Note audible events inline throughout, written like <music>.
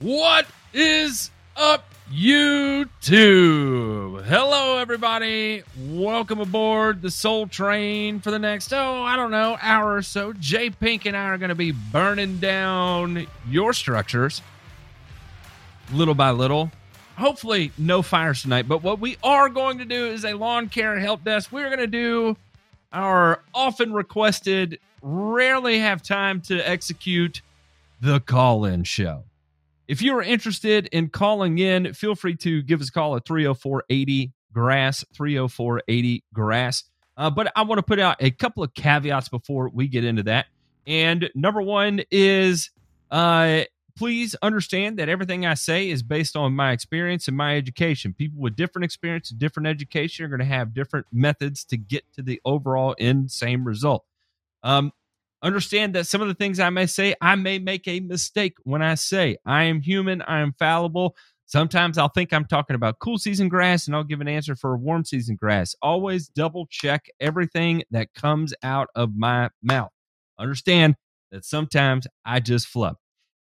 What is up, YouTube? Hello, everybody. Welcome aboard the Soul Train for the next, oh, I don't know, hour or so. Jay Pink and I are going to be burning down your structures little by little. Hopefully, no fires tonight. But what we are going to do is a lawn care help desk. We're going to do our often requested, rarely have time to execute the call in show. If you are interested in calling in, feel free to give us a call at 304 80 grass, 304 80 grass. Uh, but I want to put out a couple of caveats before we get into that. And number one is uh, please understand that everything I say is based on my experience and my education. People with different experience and different education are going to have different methods to get to the overall end same result. Um, understand that some of the things I may say, I may make a mistake when I say I am human, I am fallible. Sometimes I'll think I'm talking about cool season grass and I'll give an answer for warm season grass. Always double check everything that comes out of my mouth. Understand that sometimes I just flub.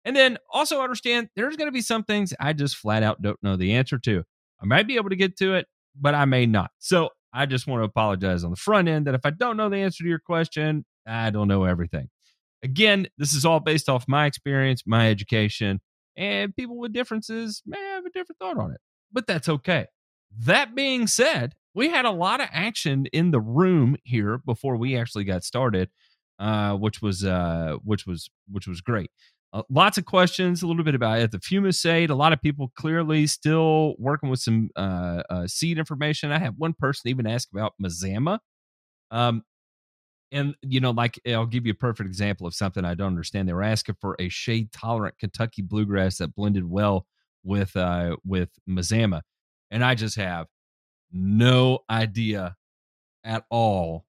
And then also understand there's going to be some things I just flat out don't know the answer to. I might be able to get to it, but I may not. So I just want to apologize on the front end that if I don't know the answer to your question, I don't know everything. Again, this is all based off my experience, my education, and people with differences may have a different thought on it, but that's okay. That being said, we had a lot of action in the room here before we actually got started, uh, which was uh, which was which was great. Uh, lots of questions, a little bit about it. The fumicide. A lot of people clearly still working with some uh, uh, seed information. I had one person even ask about Mazama. Um, and you know, like I'll give you a perfect example of something I don't understand. They were asking for a shade tolerant Kentucky bluegrass that blended well with uh with Mazama, and I just have no idea at all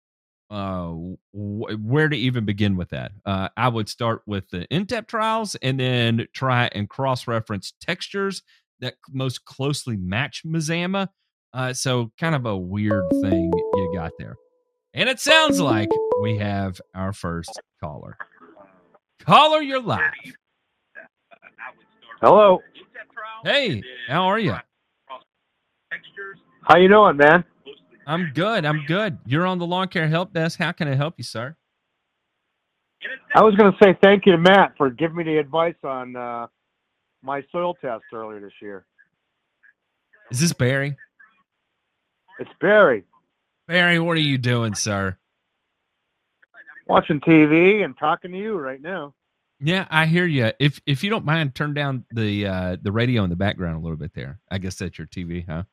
uh where to even begin with that. Uh I would start with the in-depth trials and then try and cross-reference textures that most closely match Mazama. Uh so kind of a weird thing you got there. And it sounds like we have our first caller. Caller, you're live. Hello. Hey, how are you? How you doing, man? I'm good. I'm good. You're on the lawn care help desk. How can I help you, sir? I was going to say thank you to Matt for giving me the advice on uh, my soil test earlier this year. Is this Barry? It's Barry. Barry, what are you doing, sir? Watching TV and talking to you right now. Yeah, I hear you. If if you don't mind, turn down the uh the radio in the background a little bit there. I guess that's your TV, huh?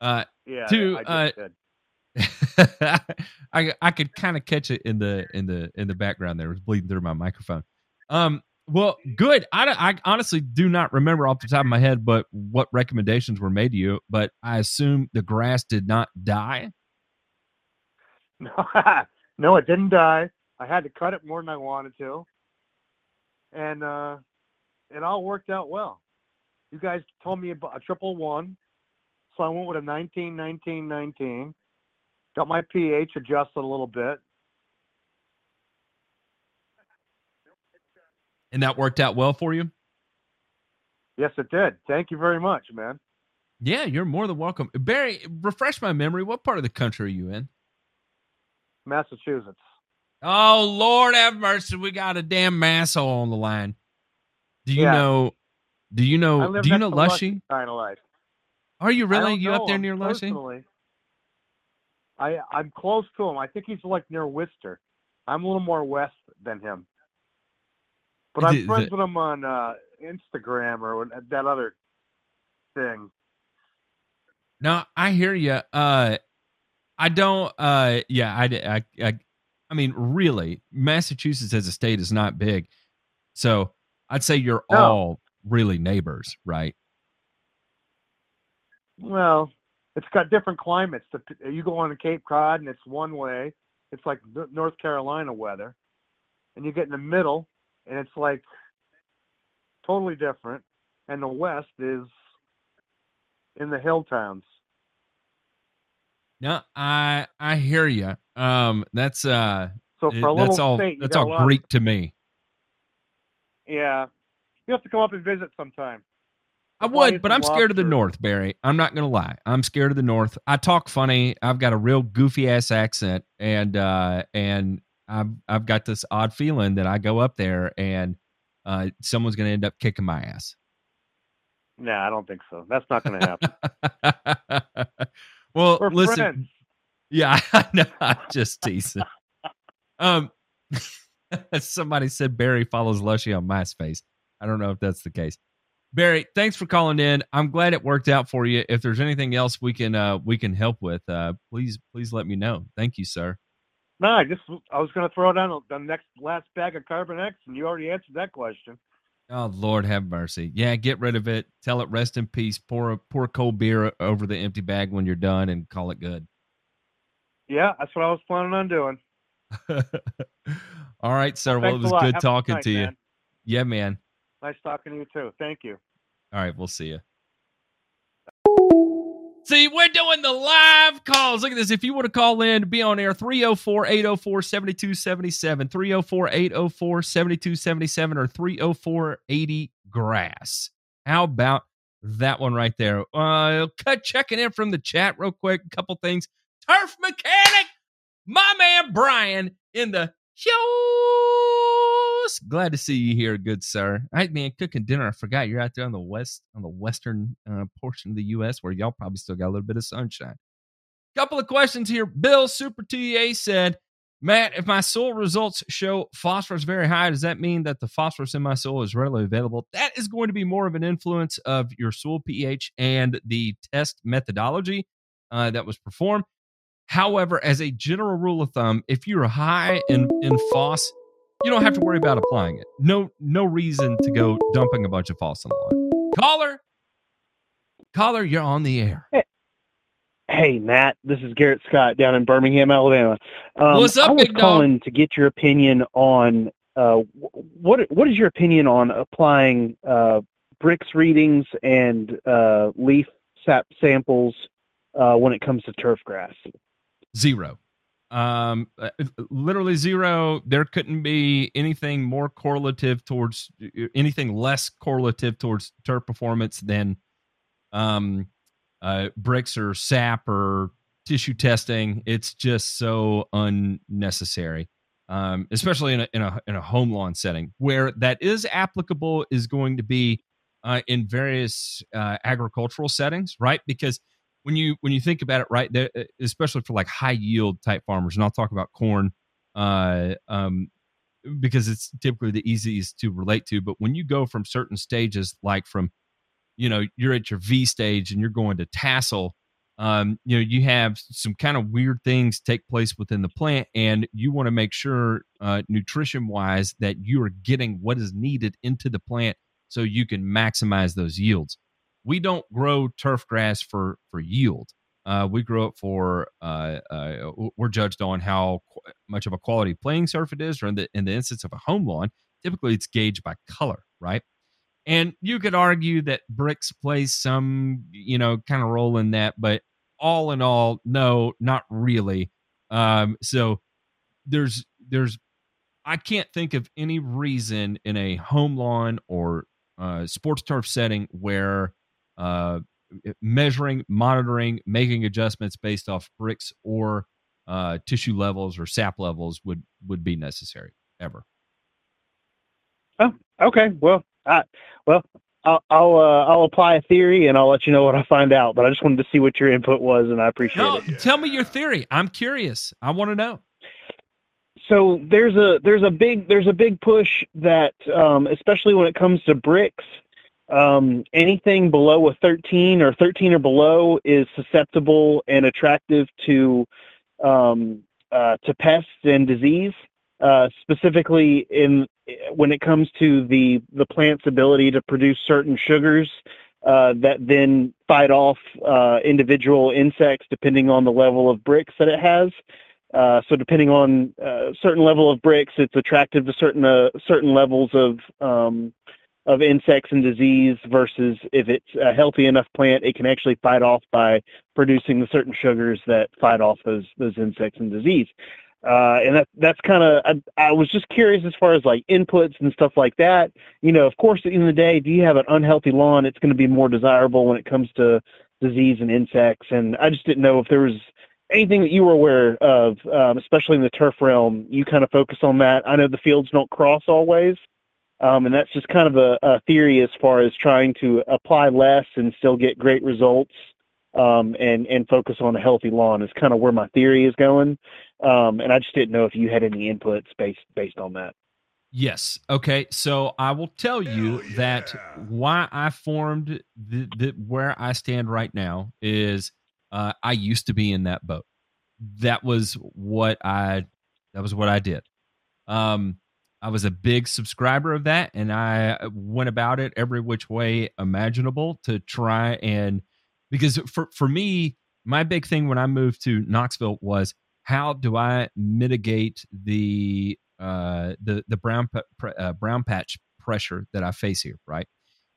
Uh Yeah. To, I uh. <laughs> I I could kind of catch it in the in the in the background there. It was bleeding through my microphone. Um well, good. I, I honestly do not remember off the top of my head, but what recommendations were made to you. But I assume the grass did not die. No, <laughs> no, it didn't die. I had to cut it more than I wanted to, and uh, it all worked out well. You guys told me about a triple one, so I went with a 19, 19, 19. Got my pH adjusted a little bit. And that worked out well for you? Yes, it did. Thank you very much, man. Yeah, you're more than welcome. Barry, refresh my memory. What part of the country are you in? Massachusetts. Oh, Lord have mercy. We got a damn masshole on the line. Do you Yeah. know do you know do you know Lushy? Kind of life. Are you really you up there near Lushy? I I'm close to him. I think he's like near Worcester. I'm a little more west than him. But I'm The- friends the- with him on uh, Instagram or that other thing. No, I hear you. Uh, I don't. Uh, yeah, I, I, I, I mean, really, Massachusetts as a state is not big, so I'd say you're No. all really neighbors, right? Well, it's got different climates. You go on to Cape Cod and it's one way. It's like North Carolina weather, and you get in the middle and it's like totally different. And the west is in the hill towns. No, I, I hear you. Um, that's uh, So for a little that's all state, that's all lot Greek to me. yeah, You have to come up and visit sometime. I would, but I'm scared of the. North, Barry. I'm not gonna lie. I'm scared of the North. I talk funny. I've got a real goofy ass accent, and uh, and I've I've got this odd feeling that I go up there and uh, someone's gonna end up kicking my ass. Nah, I don't think so. That's not going to happen. <laughs> well, We're listen. friends. Yeah, <laughs> I know. I'm just teasing. Um, <laughs> somebody said Barry follows Lushy on MySpace. I don't know if that's the case. Barry, thanks for calling in. I'm glad it worked out for you. If there's anything else we can uh we can help with, uh please please let me know. Thank you, sir. No, I just I was going to throw down the next last bag of Carbon X, and you already answered that question. Oh Lord, have mercy. Yeah, get rid of it. Tell it rest in peace. Pour a pour cold beer over the empty bag when you're done, and call it good. Yeah, that's what I was planning on doing. <laughs> All right, sir. Well, it was good Have talking night, to you. man. Yeah, man. Nice talking to you too. Thank you. All right, we'll see you. See, we're doing the live calls. Look at this. If you want to call in, be on air 304 804 7277, 304 804 7277, or 304 80 grass. How about that one right there? Uh, cut checking in from the chat real quick. A couple things. Turf mechanic, my man Brian in the shows. Glad to see you here, good sir. Right, man, cooking dinner. I forgot you're out there on the west, on the western uh, portion of the U.S. where y'all probably still got a little bit of sunshine. Couple of questions here. Bill Super TA said, Matt, if my soil results show phosphorus very high, does that mean that the phosphorus in my soil is readily available? That is going to be more of an influence of your soil pH and the test methodology uh, that was performed. However, as a general rule of thumb, if you're high in, in phos, you don't have to worry about applying it. No, no reason to go dumping a bunch of phos on the lawn. Caller, caller, you're on the air. Hey, Matt, this is Garrett Scott down in Birmingham, Alabama. Um, What's up, I was big dog? calling to get your opinion on uh, what what is your opinion on applying uh, Brix readings and uh, leaf sap samples uh, when it comes to turf grass? Zero. Um, uh, literally zero. There couldn't be anything more correlative towards anything less correlative towards turf performance than um, uh, Brix or sap or tissue testing. It's just so unnecessary, um, especially in a, in a in a home lawn setting where that is applicable is going to be uh, in various uh, agricultural settings, right? Because when you when you think about it, right, there, especially for like high yield type farmers, and I'll talk about corn, uh, um, because it's typically the easiest to relate to. But when you go from certain stages, like from you know you're at your V stage and you're going to tassel, um, you know you have some kind of weird things take place within the plant, and you want to make sure uh, nutrition wise that you are getting what is needed into the plant so you can maximize those yields we don't grow turf grass for for yield. Uh, we grow it for uh, uh, we're judged on how qu- much of a quality playing surf it is, or in the in the instance of a home lawn, typically it's gauged by color, right? And you could argue that Brix plays some you know kind of role in that, but all in all, no, not really. Um, so there's there's I can't think of any reason in a home lawn or uh, sports turf setting where uh, measuring, monitoring, making adjustments based off Brix or uh, tissue levels or sap levels would would be necessary ever. Oh, okay. Well, I, well, I'll I'll, uh, I'll apply a theory and I'll let you know what I find out. But I just wanted to see what your input was, and I appreciate No, it. tell me your theory. I'm curious. I want to know. so there's a there's a big there's a big push that um, especially when it comes to Brix um, anything below a 13 or 13 or below is susceptible and attractive to um, uh, to pests and disease uh, specifically in when it comes to the the plant's ability to produce certain sugars uh, that then fight off uh, individual insects depending on the level of Brix that it has. Uh, so depending on uh, certain level of Brix, it's attractive to certain certain levels of um, of insects and disease. Versus if it's a healthy enough plant, it can actually fight off by producing the certain sugars that fight off those those insects and disease. Uh, and that that's kind of I, I was just curious as far as like inputs and stuff like that. You know, of course, at the end of the day, do you have an unhealthy lawn? It's going to be more desirable when it comes to disease and insects. And I just didn't know if there was anything that you were aware of, um, especially in the turf realm. You kind of focus on that. I know the fields don't cross always, um, and that's just kind of a, a theory as far as trying to apply less and still get great results um, and and focus on a healthy lawn is kind of where my theory is going. Um, and I just didn't know if you had any inputs based based on that. Yes. Okay. So I will tell you yeah. that why I formed the, the where I stand right now is uh, I used to be in that boat. That was what I that was what I did. Um, I was a big subscriber of that, and I went about it every which way imaginable to try and because for for me, my big thing when I moved to Knoxville was how do I mitigate the uh, the the brown uh, brown patch pressure that I face here, right?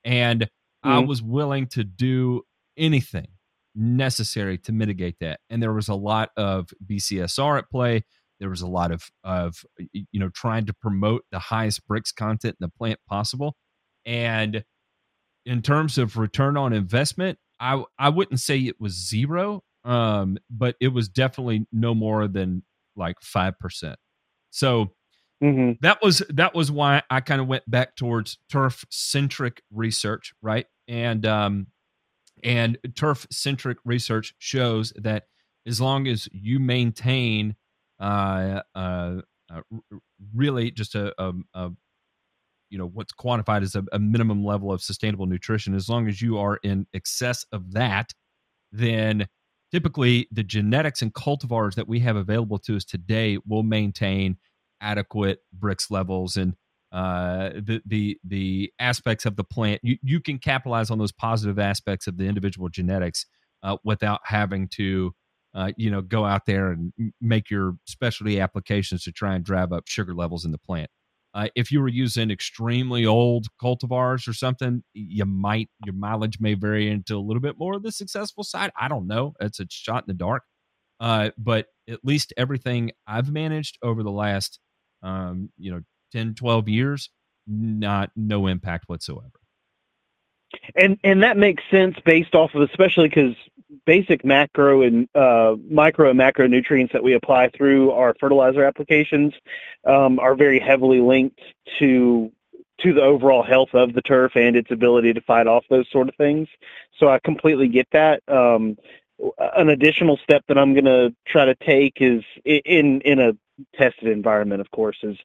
And mm-hmm. I was willing to do anything necessary to mitigate that. And there was a lot of BCSR at play. There was a lot of of you know trying to promote the highest Brix content in the plant possible. And in terms of return on investment, I I wouldn't say it was zero, um, but it was definitely no more than like five percent. So mm-hmm. that was that was why I kind of went back towards turf centric research, right? And um, and turf centric research shows that as long as you maintain uh, uh, uh really just a, a, a you know what's quantified as a, a, minimum level of sustainable nutrition. As long as you are in excess of that then typically the genetics and cultivars that we have available to us today will maintain adequate Brix levels and uh, the the the aspects of the plant. You, you can capitalize on those positive aspects of the individual genetics uh, without having to uh, you know go out there and make your specialty applications to try and drive up sugar levels in the plant uh, if you were using extremely old cultivars or something, you might your mileage may vary into a little bit more of the successful side. I don't know. It's a shot in the dark. Uh, but at least everything I've managed over the last um, you know 10, 12 years, not no impact whatsoever. And and that makes sense based off of especially because basic macro and uh, micro and macronutrients that we apply through our fertilizer applications um, are very heavily linked to to the overall health of the turf and its ability to fight off those sort of things. So I completely get that. Um, an additional step that I'm going to try to take is in in a tested environment, of course, is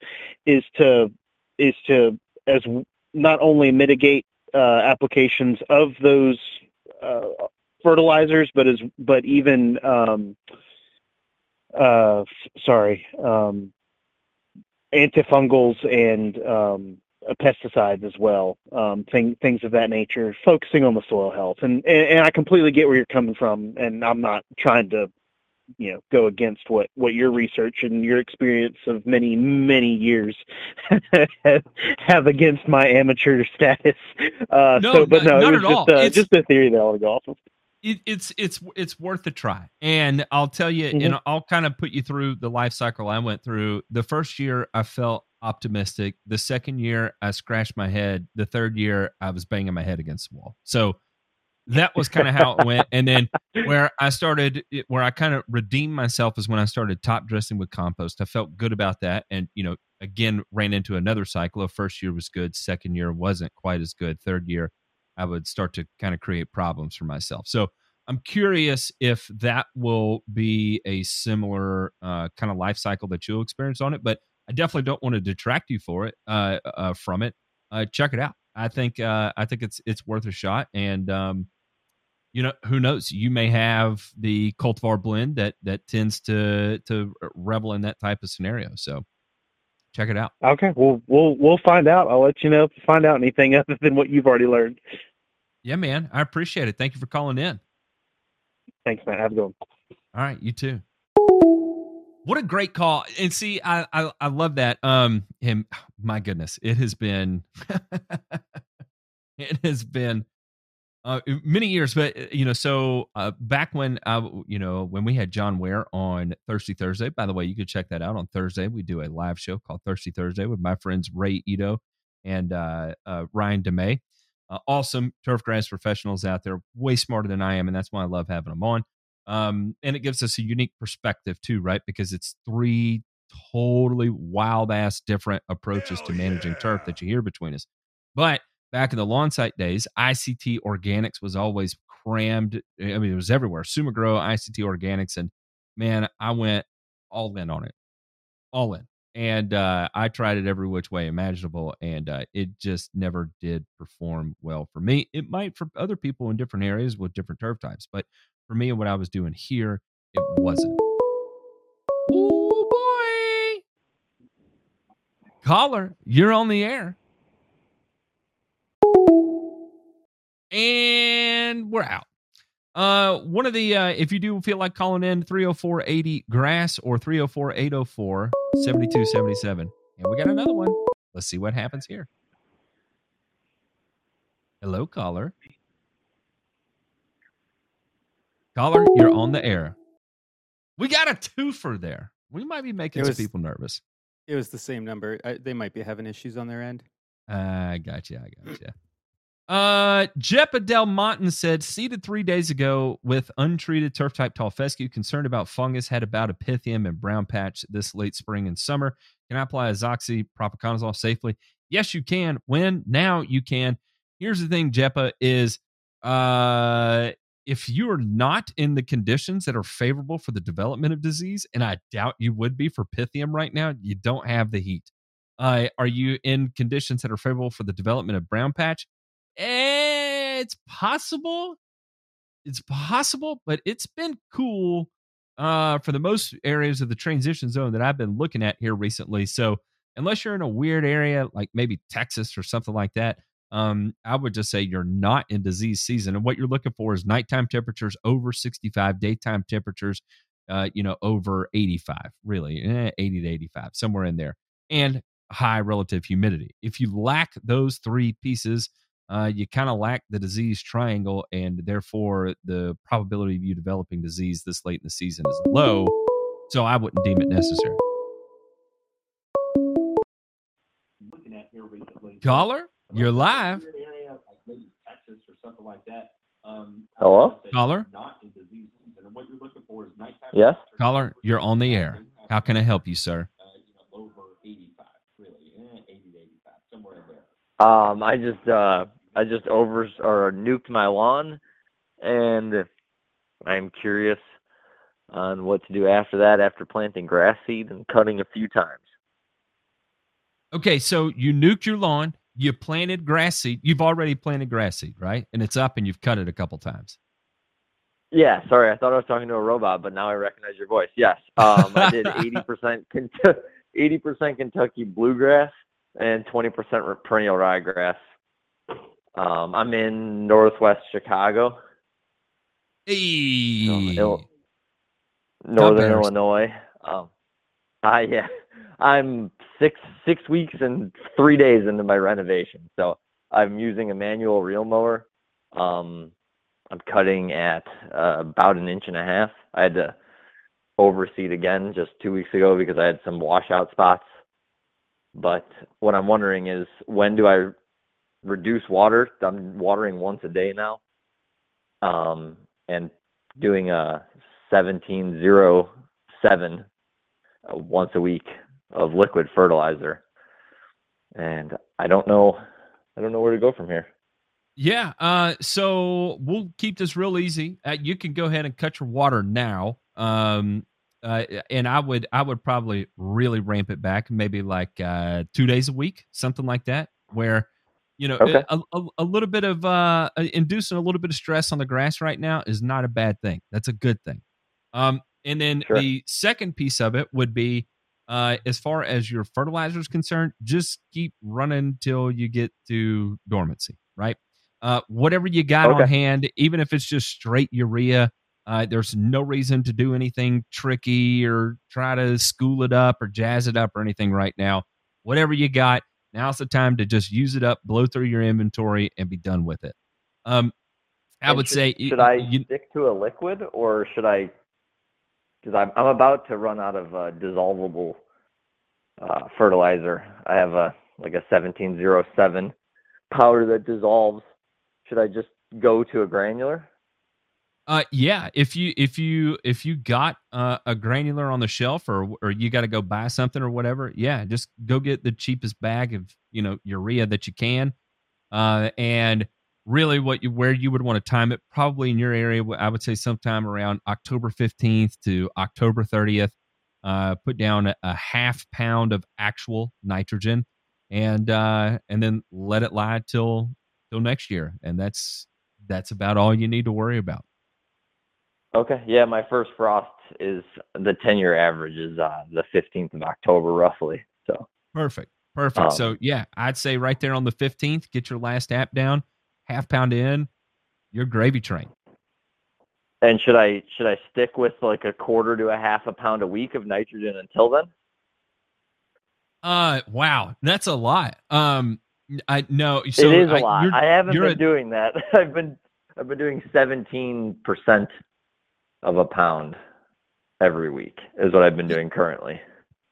is to is to as not only mitigate uh, applications of those uh, fertilizers, but as but even um, uh, sorry, um, antifungals and um, pesticides as well, um, thing, things of that nature, focusing on the soil health. And, and, and I completely get where you're coming from, and I'm not trying to, you know, go against what, what your research and your experience of many, many years <laughs> have against my amateur <laughs> status. Uh, no, so, but no, not it was at just, all. Uh, it's, just a theory that I want to go off of it, it's it's it's worth a try. And I'll tell you, mm-hmm. and I'll kind of put you through the life cycle I went through. The first year, I felt optimistic. The second year, I scratched my head. The third year, I was banging my head against the wall. So that was kind of how it went. And then where I started, where I kind of redeemed myself is when I started top dressing with compost. I felt good about that. And, you know, again, ran into another cycle. The first year was good. Second year wasn't quite as good. Third year, I would start to kind of create problems for myself. So I'm curious if that will be a similar uh, kind of life cycle that you'll experience on it. But I definitely don't want to detract you for it uh, uh, from it. Uh, check it out. I think uh, I think it's it's worth a shot. And um, you know, who knows? You may have the cultivar blend that that tends to to revel in that type of scenario. So check it out. Okay, we'll we'll we'll find out. I'll let you know if you find out anything <laughs> other than what you've already learned. Yeah, man, I appreciate it. Thank you for calling in. Thanks, man. Have a good one. All right, you too. What a great call. And see, I I, I love that. Um him my goodness, it has been <laughs> it has been uh, many years, but uh, you know, so uh, back when I, you know, when we had John Ware on Thirsty Thursday. By the way, you could check that out on Thursday. We do a live show called Thirsty Thursday with my friends Ray Ito and uh, uh, Ryan DeMay. Uh, awesome turf grass professionals out there, way smarter than I am, and that's why I love having them on. Um, and it gives us a unique perspective too, right? Because it's three totally wild ass different approaches Hell to managing yeah. turf that you hear between us. But back in the lawn site days, ICT Organics was always crammed. I mean, it was everywhere. Sumagrow, ICT Organics, and man, I went all in on it, all in. And uh, I tried it every which way imaginable, and uh, it just never did perform well for me. It might for other people in different areas with different turf types, but for me, and what I was doing here, it wasn't. Oh boy, caller, you're on the air. And we're out. Uh, one of the uh, if you do feel like calling in 304-80 grass or 304-804 7277. And we got another one. Let's see what happens here. Hello, caller. Caller, you're on the air. We got a twofer there. We might be making was, some people nervous. It was the same number. I, they might be having issues on their end. I gotcha. I gotcha. Uh, Jeppa Del said, seeded three days ago with untreated turf type tall fescue, concerned about fungus, had about a pythium and brown patch this late spring and summer. Can I apply azoxy propiconazole safely? Yes, you can. When? Now you can. Here's the thing, Jeppa, is uh, if you are not in the conditions that are favorable for the development of disease, and I doubt you would be for pythium right now, you don't have the heat. Uh, are you in conditions that are favorable for the development of brown patch? Eh, it's possible. It's possible, but it's been cool uh, for the most areas of the transition zone that I've been looking at here recently. So, unless you're in a weird area like maybe Texas or something like that, um, I would just say you're not in disease season. And what you're looking for is nighttime temperatures over 65, daytime temperatures, uh, you know, over 85, really, eh, 80 to 85, somewhere in there, and high relative humidity. If you lack those three pieces, uh, you kind of lack the disease triangle, and therefore the probability of you developing disease this late in the season is low. So I wouldn't deem it necessary. Caller, you're live. Hello? Caller? Yes? Caller, you're on the air. How can I help you, sir? Um, I just uh, I just over or nuked my lawn, and I'm curious on what to do after that. After planting grass seed and cutting a few times. Okay, so you nuked your lawn. You planted grass seed. You've already planted grass seed, right? And it's up, and you've cut it a couple times. Yeah, sorry, I thought I was talking to a robot, but now I recognize your voice. Yes, um, I did <laughs> eighty percent eighty percent Kentucky bluegrass and 20% perennial ryegrass. Um, I'm in Northwest Chicago. Hey. So, Northern Illinois. Um, I <laughs> yeah, I'm six six weeks and three days into my renovation, so I'm using a manual reel mower. Um, I'm cutting at uh, about an inch and a half. I had to overseed again just two weeks ago because I had some washout spots but what I'm wondering is when do I reduce water? I'm watering once a day now, um, and doing a 1707 uh, once a week of liquid fertilizer. And I don't know, I don't know where to go from here. Yeah. Uh, so we'll keep this real easy. Uh, you can go ahead and cut your water now. Um, uh, and I would I would probably really ramp it back, maybe like uh, two days a week, something like that, where you know okay. a, a, a, little bit of uh, inducing a little bit of stress on the grass right now is not a bad thing. That's a good thing. Um, and then sure. the second piece of it would be uh, as far as your fertilizer is concerned, just keep running till you get to dormancy, right? Uh, whatever you got okay. on hand, even if it's just straight urea, uh, there's no reason to do anything tricky or try to school it up or jazz it up or anything right now. Whatever you got, now's the time to just use it up, blow through your inventory, and be done with it. Um, I would should, say. Should I you, stick to a liquid or should I? Because I'm I'm about to run out of uh, dissolvable uh, fertilizer. I have a like a 1707 powder that dissolves. Should I just go to a granular? Uh, yeah. If you if you if you got uh, a granular on the shelf, or or you got to go buy something or whatever, yeah, just go get the cheapest bag of you know urea that you can. Uh, and really, what you where you would want to time it, probably in your area, I would say sometime around October fifteenth to October thirtieth. Uh, put down a, a, half pound of actual nitrogen, and uh, and then let it lie till till next year, and that's that's about all you need to worry about. Okay. Yeah, my first frost is the 10 year average is uh, the 15th of October, roughly. So perfect. Perfect. Um, so, yeah, I'd say right there on the 15th, get your last app down, half pound in, your gravy train. And should I should I stick with like a quarter to a half a pound a week of nitrogen until then? Uh, wow, that's a lot. Um, I know. So it is a I, lot. I haven't been a, doing that. <laughs> I've been I've been doing seventeen percent of a pound every week is what I've been doing currently.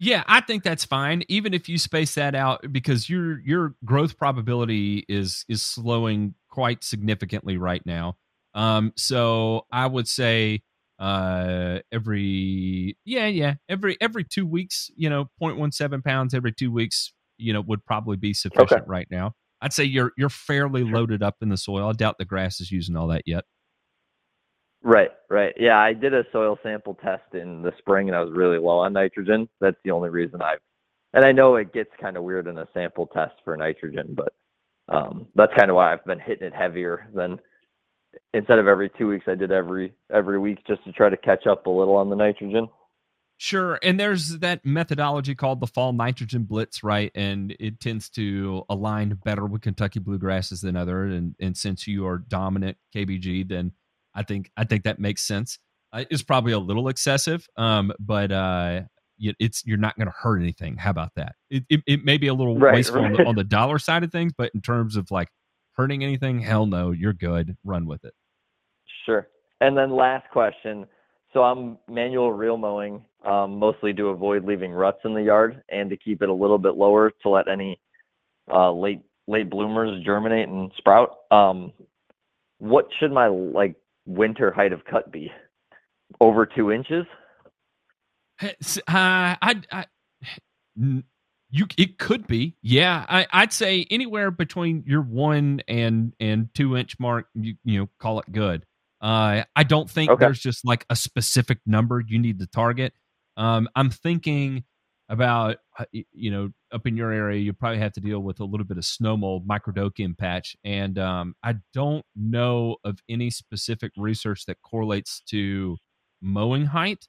Yeah, I think that's fine. Even if you space that out, because your your growth probability is is slowing quite significantly right now. Um, so I would say uh every yeah yeah every every two weeks you know 0.17 pounds every two weeks you know would probably be sufficient okay. right now i'd say you're you're fairly loaded up in the soil i doubt the grass is using all that yet Right, right. Yeah, I did a soil sample test in the spring and I was really low on nitrogen. That's the only reason I've and I know it gets kind of weird in a sample test for nitrogen, but um, that's kind of why I've been hitting it heavier than instead of every two weeks, I did every every week just to try to catch up a little on the nitrogen. Sure, and there's that methodology called the fall nitrogen blitz, right? And it tends to align better with Kentucky bluegrasses than other. And and since you are dominant KBG, then I think I think that makes sense. Uh, it's probably a little excessive, um, but uh, it's you're not going to hurt anything. How about that? It, it, it may be a little right, wasteful right. On, the, on the dollar side of things, but in terms of like hurting anything, hell no, you're good. Run with it. Sure. And then last question. So I'm manual reel mowing, um, mostly to avoid leaving ruts in the yard and to keep it a little bit lower to let any uh, late late bloomers germinate and sprout. Um, what should my like winter height of cut be? Over two inches? Uh, I, I, you, it could be, yeah. I, I'd say anywhere between your one and and two inch mark, you, you know, call it good. Uh, I don't think okay. there's just like a specific number you need to target. Um, I'm thinking about uh, you know up in your area you probably have to deal with a little bit of snow mold microdochium patch and um, i don't know of any specific research that correlates to mowing height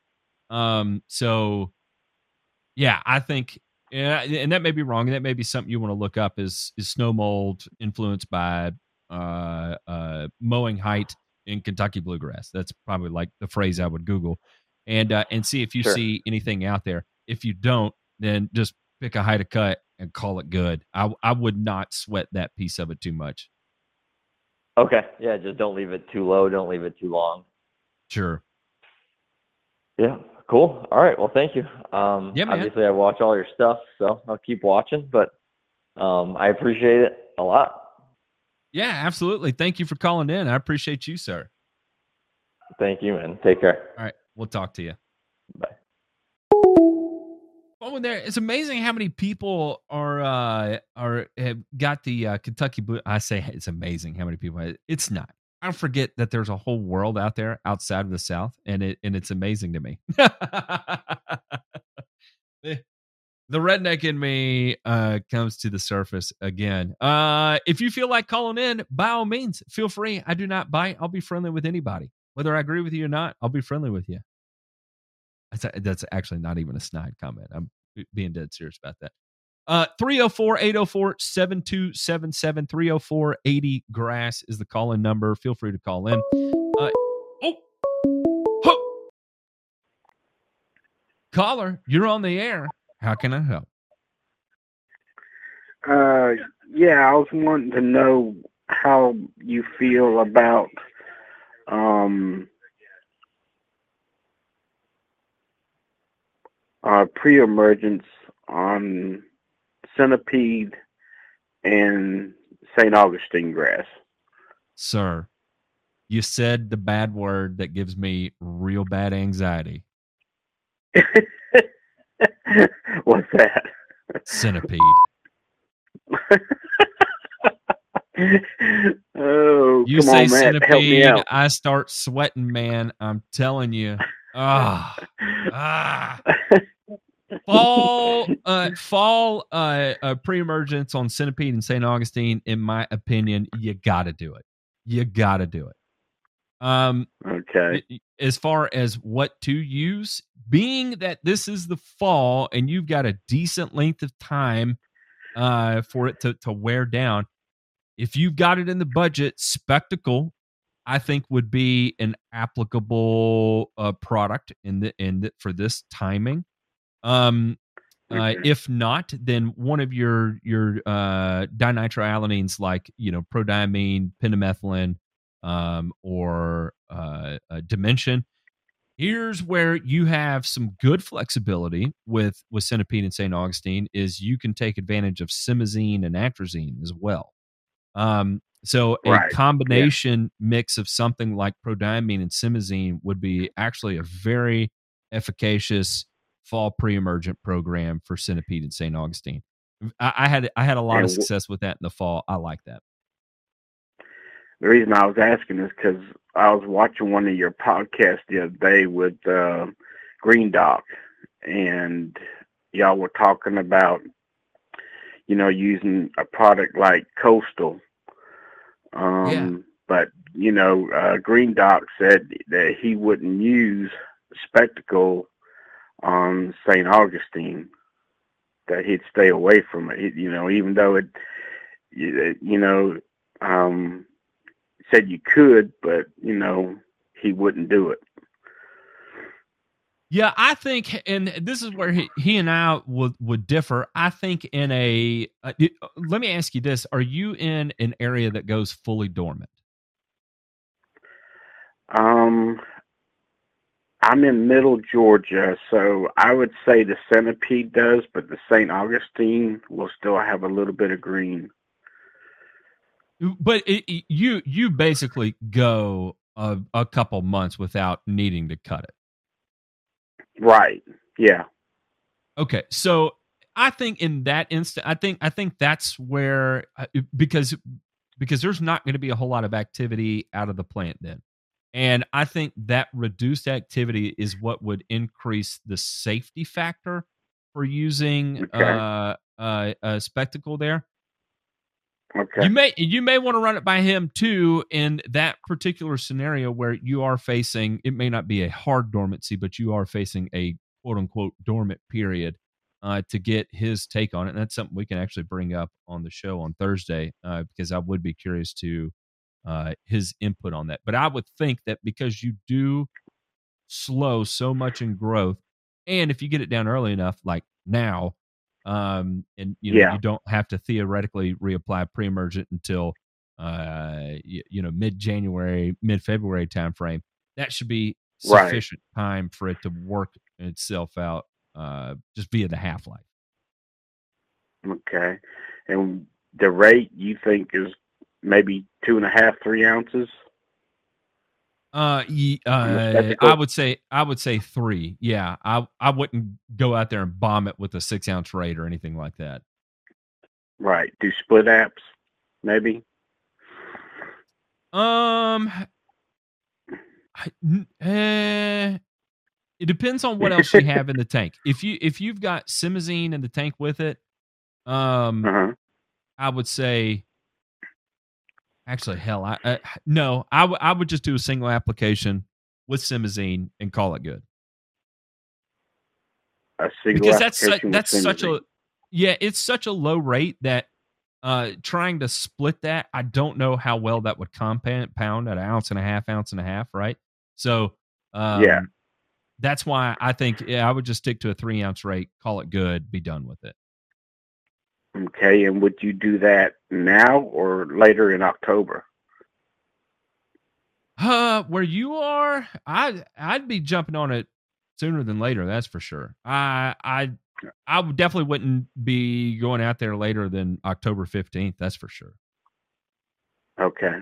um, so yeah i think and that may be wrong and that may be something you want to look up is is snow mold influenced by uh, uh, mowing height in kentucky bluegrass that's probably like the phrase i would google and uh, and see if you sure. see anything out there if you don't, then just pick a height of cut and call it good. I I would not sweat that piece of it too much. Okay. Yeah, just don't leave it too low, don't leave it too long. Sure. Yeah, cool. All right. Well, thank you. Um yeah, man. obviously I watch all your stuff, so I'll keep watching, but um I appreciate it a lot. Yeah, absolutely. Thank you for calling in. I appreciate you, sir. Thank you, man. Take care. All right. We'll talk to you. Bye there it's amazing how many people are uh are have got the uh, Kentucky blue. I say it's amazing how many people. It's not. I forget that there's a whole world out there outside of the South, and it and it's amazing to me. <laughs> the redneck in me uh, comes to the surface again. Uh, if you feel like calling in, by all means, feel free. I do not bite. I'll be friendly with anybody, whether I agree with you or not. I'll be friendly with you. That's, that's actually not even a snide comment. I'm being dead serious about that. Uh, 304 804 7277 304 80 grass is the call in number. Feel free to call in. Uh, oh, caller, you're on the air. How can I help? Uh, yeah, I was wanting to know how you feel about um, uh, pre-emergence on centipede and St. Augustine grass. Sir, you said the bad word that gives me real bad anxiety. <laughs> What's that? Centipede. <laughs> oh, you come say on, centipede, help me out. I start sweating, man. I'm telling you. <laughs> Ah, ah. Fall, uh, fall, uh, uh, pre-emergence on centipede and St. Augustine. In my opinion, you got to do it. You got to do it. Um, okay. As far as what to use, being that this is the fall and you've got a decent length of time uh, for it to, to wear down, if you've got it in the budget, spectacle, I think would be an applicable uh, product in the in the, for this timing. Um, uh, if not, then one of your your uh, dinitroanilines like you know prodiamine, pendimethalin, um, or uh, uh, dimension. Here's where you have some good flexibility with with centipede and St. Augustine is you can take advantage of simazine and atrazine as well. Um, so a Right. combination mix of something like prodiamine and simazine would be actually a very efficacious fall pre-emergent program for centipede and St. Augustine. I, I had I had a lot of success with that in the fall. I like that. The reason I was asking is because I was watching one of your podcasts the other day with uh, Green Doc, and y'all were talking about, you know, using a product like Coastal. Um, Yeah. But you know, uh, Green Doc said that he wouldn't use Spectacle on St. Augustine. That he'd stay away from it. You know, even though it, you you know, um, said you could, but you know he wouldn't do it. Yeah, I think, and this is where he, he and I would would differ. I think in a, uh, let me ask you this: Are you in an area that goes fully dormant? Um, I'm in Middle Georgia, so I would say the centipede does, but the St. Augustine will still have a little bit of green. But it, it- you you basically go a, a couple months without needing to cut it. Right? Yeah. Okay, so I think in that instant, I think I think that's where uh, because because there's not going to be a whole lot of activity out of the plant then, and I think that reduced activity is what would increase the safety factor for using Okay. uh, uh, a spectacle there. Okay. You may you may want to run it by him too in that particular scenario where you are facing it may not be a hard dormancy, but you are facing a quote unquote dormant period uh, to get his take on it. And that's something we can actually bring up on the show on Thursday uh, because I would be curious to uh, his input on that. But I would think that because you do slow so much in growth, and if you get it down early enough, like now, um, and you know Yeah. you don't have to theoretically reapply pre-emergent until uh, you, you know mid January, mid February timeframe. That should be Right. sufficient time for it to work itself out uh, just via the half life. Okay. And the rate you think is maybe two and a half, three ounces? Uh, uh. I would say I would say three. Yeah, I I wouldn't go out there and bomb it with a six ounce rate or anything like that. Right. Do split apps, maybe? Um, eh, it depends on what else you have in the <laughs> tank. If you if you've got simazine in the tank with it, um, Uh-huh. I would say. Actually, hell, I uh, no, I would I would just do a single application with simazine and call it good. A single because that's su- that's such a yeah it's such a low rate that uh trying to split that i don't know how well that would compound pound at an ounce and a half ounce and a half right so um Yeah. that's why i think yeah i would just stick to a three ounce rate call it good be done with it Okay, and would you do that now or later in October? Uh, where you are, I I'd be jumping on it sooner than later. That's for sure. I I I definitely wouldn't be going out there later than October fifteenth. That's for sure. Okay,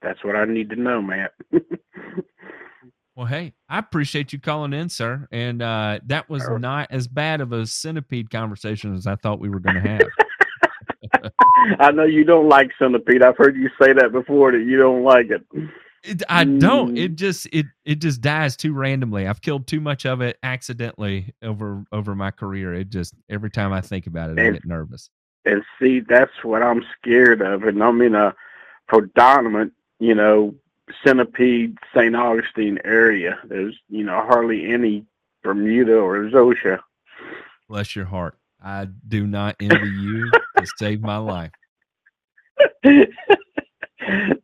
that's what I need to know, Matt. <laughs> well, hey, I appreciate you calling in, sir, and uh, that was not as bad of a centipede conversation as I thought we were going to have. <laughs> I know you don't like centipede. I've heard you say that before that you don't like it. It, I don't. It mm. just it it just dies too randomly. I've killed too much of it accidentally over over my career. It just every time I think about it, and, I get nervous. And see, that's what I'm scared of. And I'm in a predominant, you know, centipede St. Augustine area. There's you know hardly any Bermuda or Zoysia. Bless your heart. I do not envy you to save my life.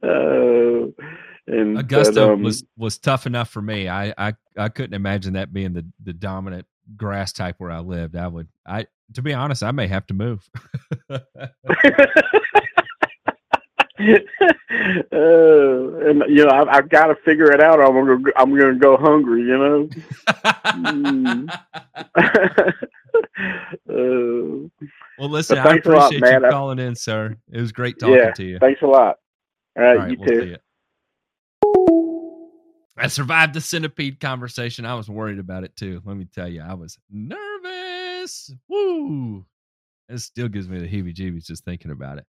Oh. <laughs> And Augusta but, um, was was tough enough for me. I, I I couldn't imagine that being the the dominant grass type where I lived. I would I to be honest, I may have to move. <laughs> uh, and you know, I've, I've got to figure it out. I'm gonna I'm gonna go hungry. You know. <laughs> mm. uh, well, listen, I appreciate lot, you calling in, sir. It was great talking yeah, to you. Thanks a lot. All right, All right you we'll too. I survived the centipede conversation. I was worried about it too. Let me tell you, I was nervous. Woo! It still gives me the heebie-jeebies just thinking about it.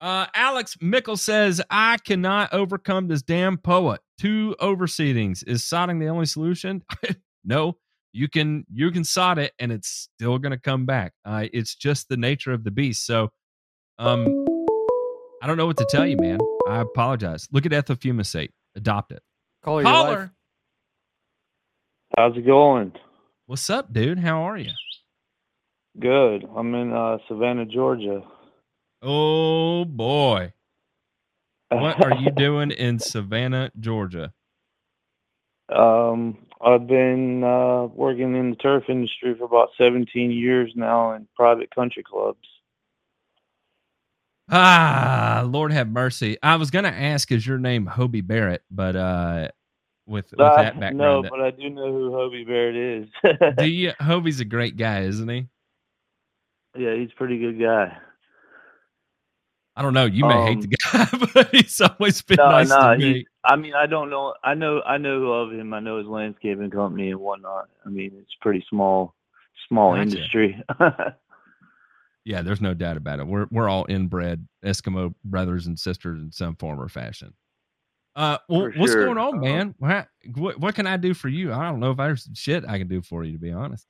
Uh, Alex Mickle says, I cannot overcome this damn Poa. Two overseedings. Is sodding the only solution? <laughs> no. You can you can sod it and it's still gonna come back. Uh, it's just the nature of the beast. So um I don't know what to tell you, man. I apologize. Look at ethofumesate. Adopt it. Call Caller. How's it going? What's up, dude? How are you? Good. I'm in uh, Savannah, Georgia. Oh boy. What are you <laughs> doing in Savannah, Georgia? Um, I've been uh, working in the turf industry for about 17 years now in private country clubs. Ah, Lord have mercy. I was gonna ask, is your name Hobie Barrett? But uh, with, with uh, that <laughs> background, no, but I do know who Hobie Barrett is. do <laughs> you? Hobie's a great guy, isn't he? Yeah, he's a pretty good guy. I don't know. You may um, hate the um, guy, <laughs> but he's always been no, nice no, to me. I mean, I don't know. I know. I know of him. I know his landscaping company and whatnot. I mean, it's pretty small, small gotcha. industry. <laughs> Yeah, there's no doubt about it. We're we're all inbred Eskimo brothers and sisters in some form or fashion. Uh, well, what's sure. going on, uh-huh. man? What, what, what can I do for you? I don't know if there's shit I can do for you, to be honest.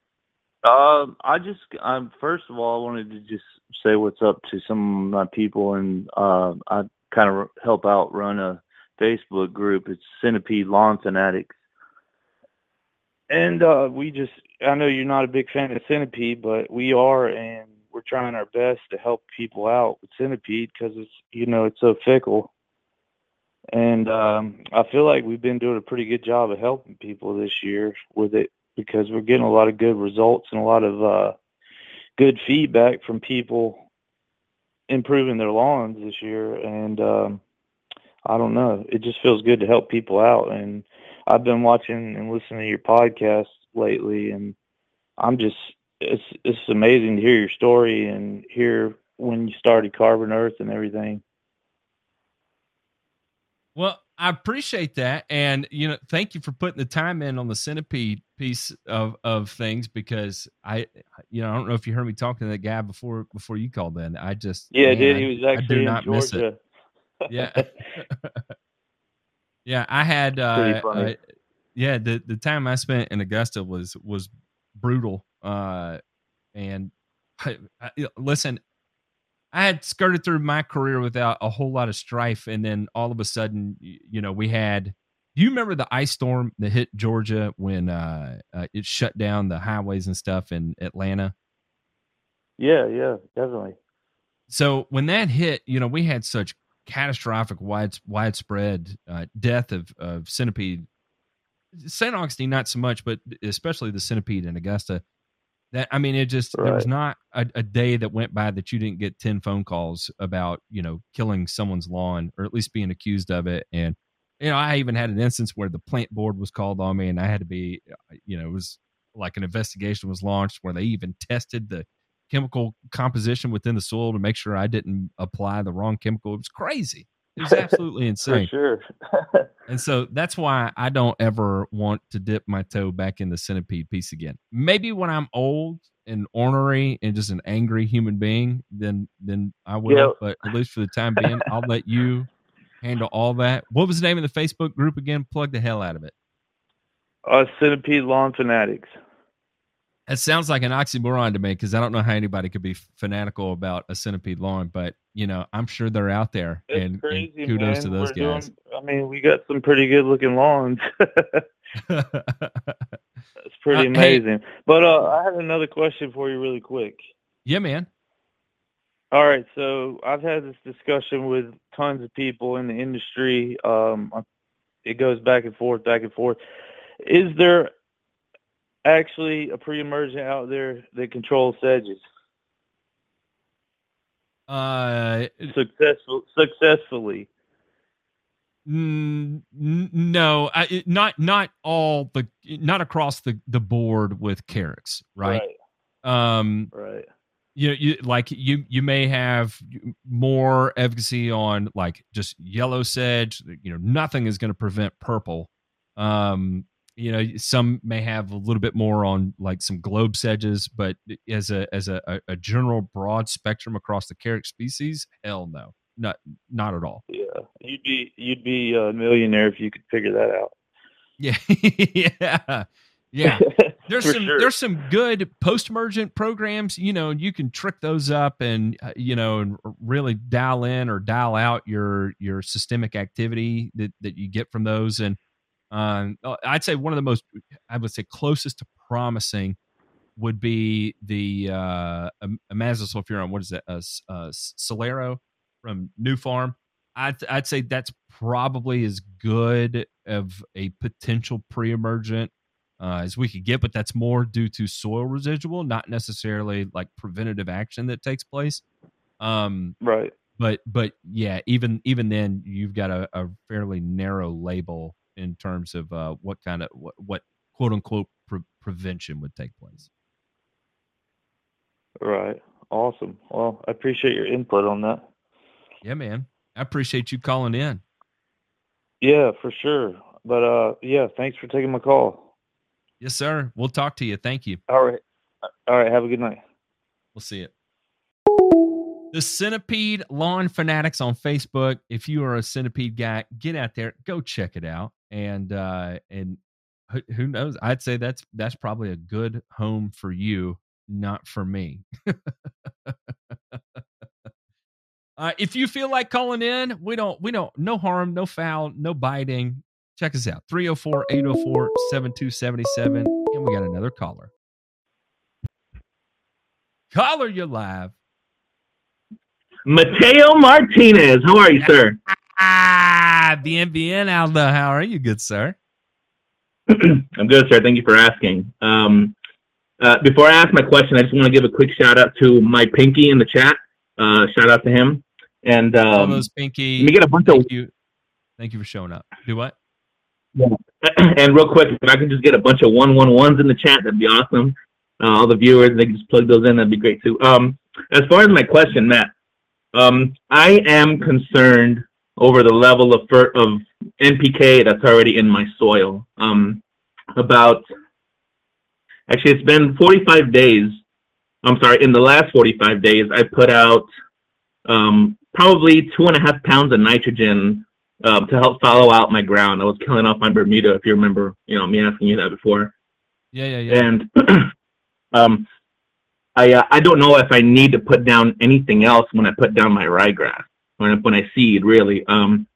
Um, I just, um, first of all, I wanted to just say what's up to some of my people, and uh, I kind of help out run a Facebook group. It's Centipede Lawn Fanatics, and uh, we just, I know you're not a big fan of Centipede, but we are, and we're trying our best to help people out with centipede because it's you know it's so fickle. And um, i feel like we've been doing a pretty good job of helping people this year with it because we're getting a lot of good results and a lot of uh, good feedback from people improving their lawns this year. And um, i don't know it just feels good to help people out and i've been watching and listening to your podcast lately and i'm just it's it's amazing to hear your story and hear when you started Carbon Earth and everything. Well, I appreciate that, and you know, thank you for putting the time in on the centipede piece of of things because I, you know, I don't know if you heard me talking to that guy before before you called in. I just yeah, man, did he was actually in Georgia. Yeah, <laughs> yeah, I had uh, uh, yeah the the time I spent in Augusta was was brutal uh, and <laughs> I, I, listen, I had skirted through my career without a whole lot of strife, and then all of a sudden, you know, we had. Do you remember the ice storm that hit Georgia when uh, uh, it shut down the highways and stuff in Atlanta? Yeah, yeah, definitely. So when that hit, you know, we had such catastrophic, wide, widespread uh, death of, of centipede. St. Augustine, not so much, but especially the centipede in Augusta. That I mean, it just right. there was not a, a, day that went by that you didn't get ten phone calls about you know killing someone's lawn or at least being accused of it. And you know, I even had an instance where the plant board was called on me, and I had to be, uh, you know, it was like an investigation was launched where they even tested the chemical composition within the soil to make sure I didn't apply the wrong chemical. It was crazy. It was <laughs> absolutely insane. Sure. <laughs> and so that's why I don't ever want to dip my toe back in the centipede piece again. Maybe when I'm old and ornery and just an angry human being, then then I will. Yep. But at least for the time being, I'll let you handle all that. What was the name of the Facebook group again? Plug the hell out of it. Uh, Centipede Lawn Fanatics. It sounds like an oxymoron to me because I don't know how anybody could be fanatical about a centipede lawn, but you know, I'm sure they're out there. And, crazy, and kudos man. to those We're guys. Doing, I mean, we got some pretty good looking lawns. <laughs> That's <laughs> pretty Uh, hey- amazing. But uh, I had another question for you, really quick. yeah, man. All right, so I've had this discussion with tons of people in the industry. Um, it goes back and forth, back and forth. Is there actually a pre-emergent out there that controls sedges Uh, successful, successfully? N- no, I, not not all the not across the the board with Carex, right? Um, Right. you you like you you may have more efficacy on like just yellow sedge. You know, nothing is going to prevent purple. Um, you know, some may have a little bit more on like some globe sedges, but as a as a, a, general broad spectrum across the Carex species, hell no, not not at all. Yeah, you'd be you'd be a millionaire if you could figure that out. Yeah, <laughs> yeah, yeah. <laughs> There's some sure. there's some good post emergent programs. You know, you can trick those up and uh, you know and really dial in or dial out your your systemic activity that that you get from those. And um, uh, I'd say one of the most I would say closest to promising would be the uh, am- imazosulfuron. What is that? Uh, uh, Celero from Nufarm. I'd I'd say that's probably as good of a potential pre-emergent uh, as we could get, but that's more due to soil residual, not necessarily like preventative action that takes place. Um, Right. but but yeah, even even then, you've got a, a fairly narrow label in terms of uh, what kind of what, what quote unquote pre- prevention would take place. Right. Awesome. Well, I appreciate your input on that. Yeah, man, I appreciate you calling in. Yeah, for sure. But uh, yeah, thanks for taking my call. Yes, sir. We'll talk to you. Thank you. All right. All right. Have a good night. We'll see it. The Centipede Lawn Fanatics on Facebook. If you are a Centipede guy, get out there, go check it out, and uh, and who, who knows? I'd say that's that's probably a good home for you, not for me. uh, if you feel like calling in, we don't we don't no harm, no foul, no biting. Check us out 304 804 7277. And we got another caller. Caller, you're live. Mateo Martinez. How are you, sir? <laughs> Bien, bien, Aldo. How are you, good sir? <clears throat> I'm good, sir. Thank you for asking. Um, uh, before I ask my question, I just want to give a quick shout out to my pinky in the chat. Uh, shout out to him. And um, those pinky. let me get a bunch of Thank you. Thank you for showing up. Do what? <clears throat> and real quick, if I can just get a bunch of one one ones in the chat, that'd be awesome. Uh, all the viewers, they can just plug those in. That'd be great too. Um, as far as my question, Matt, um, I am concerned over the level of of NPK that's already in my soil. Um, about actually, it's been 45 days. I'm sorry, in the last 45 days, I put out um, probably two and a half pounds of nitrogen um, to help follow out my ground. I was killing off my Bermuda, if you remember, you know, me asking you that before. Yeah, yeah, yeah. And <clears throat> um, I uh, I don't know if I need to put down anything else when I put down my ryegrass when I, when I seed. Really, um,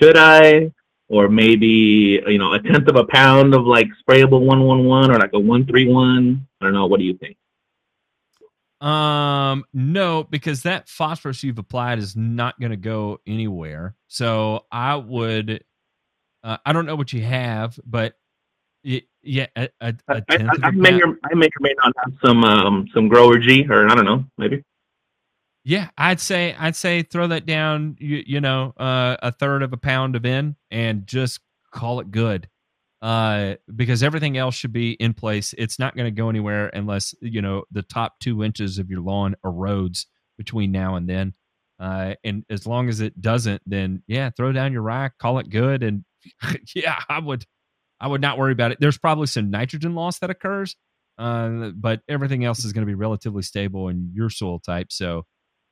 should I? Or maybe you know a tenth of a pound of like sprayable one one one or like a one three one. I don't know. What do you think? Um, no, because that phosphorus you've applied is not going to go anywhere. So I would, uh, I don't know what you have, but it, yeah, a, a, a I, tenth I, I may or I may or may not have some um some grower G or I don't know maybe. Yeah, I'd say I'd say throw that down. You, you know, uh, a third of a pound of in, and just call it good. Uh, because everything else should be in place. It's not going to go anywhere unless you know the top two inches of your lawn erodes between now and then. Uh, and as long as it doesn't, then yeah, throw down your rack, call it good, and <laughs> yeah, I would, I would not worry about it. There's probably some nitrogen loss that occurs, uh, but everything else is going to be relatively stable in your soil type. So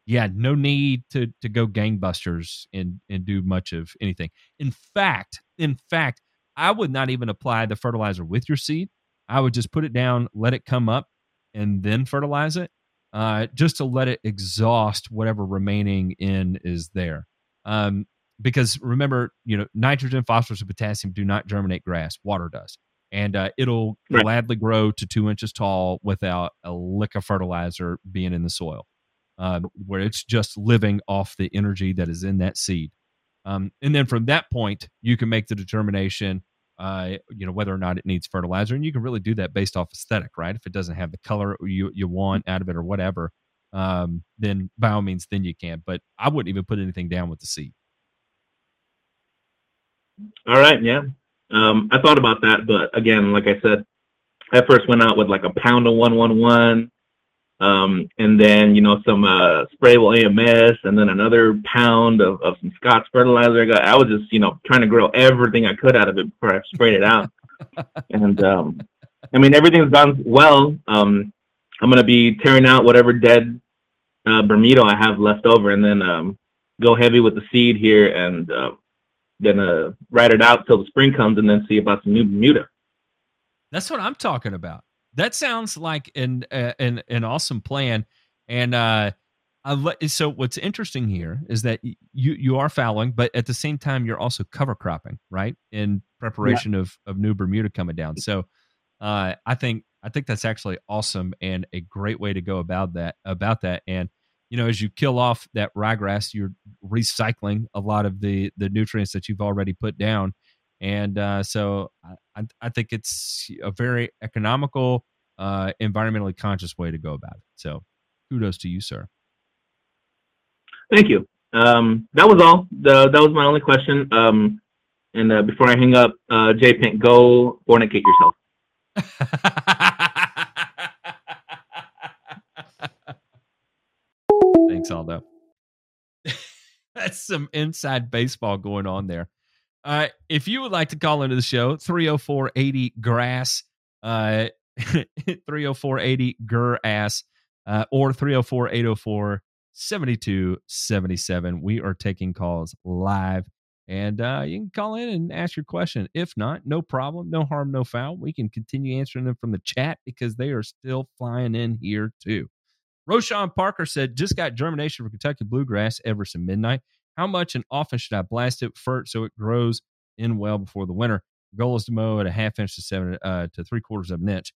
yeah, no need to to go gangbusters and and do much of anything. In fact, in fact, I would not even apply the fertilizer with your seed. I would just put it down, let it come up, and then fertilize it, uh, just to let it exhaust whatever remaining in is there. Um, because remember, you know, nitrogen, phosphorus, and potassium do not germinate grass. Water does, and uh, it'll right. gladly grow to two inches tall without a lick of fertilizer being in the soil um, where it's just living off the energy that is in that seed. Um, and then from that point, you can make the determination, uh, you know, whether or not it needs fertilizer. And you can really do that based off aesthetic, right? If it doesn't have the color you, you want out of it or whatever, um, then by all means, then you can. But I wouldn't even put anything down with the seed. All right. Yeah. Um, I thought about that, but again, like I said, I first went out with like a pound of 111 um, and then you know some uh, sprayable AMS, and then another pound of, of some Scotts fertilizer. I, got, I was just you know trying to grow everything I could out of it before I sprayed it out. <laughs> and um, I mean everything's gone well. Um, I'm gonna be tearing out whatever dead uh, Bermuda I have left over, and then um, go heavy with the seed here, and uh, then uh, ride it out till the spring comes, and then see about some new Bermuda. That's what I'm talking about that sounds like an uh, an an awesome plan. And uh, let, so what's interesting here is that you you are fallowing, but at the same time you're also cover cropping, right? In preparation yeah. of of new Bermuda coming down. So uh, I think I think that's actually awesome and a great way to go about that about that. And you know, as you kill off that ryegrass, you're recycling a lot of the the nutrients that you've already put down and uh, so I, I think it's a very economical, uh, environmentally conscious way to go about it. So kudos to you, sir. Thank you. Um, that was all. The, that was my only question. Um, and uh, before I hang up, uh, J Pink, go fornicate yourself. <laughs> Thanks, Aldo. <laughs> That's some inside baseball going on there. Uh, if you would like to call into the show, 304 80 grass, uh, <laughs> 304 80 grass, uh, or 304 804 7277. We are taking calls live and uh, you can call in and ask your question. If not, no problem, no harm, no foul. We can continue answering them from the chat because they are still flying in here too. Roshan Parker said, just got germination for Kentucky bluegrass Everson Midnight. How much and often should I blast it first so it grows in well before the winter? Goal is to mow at a half inch to seven uh, to three quarters of an inch.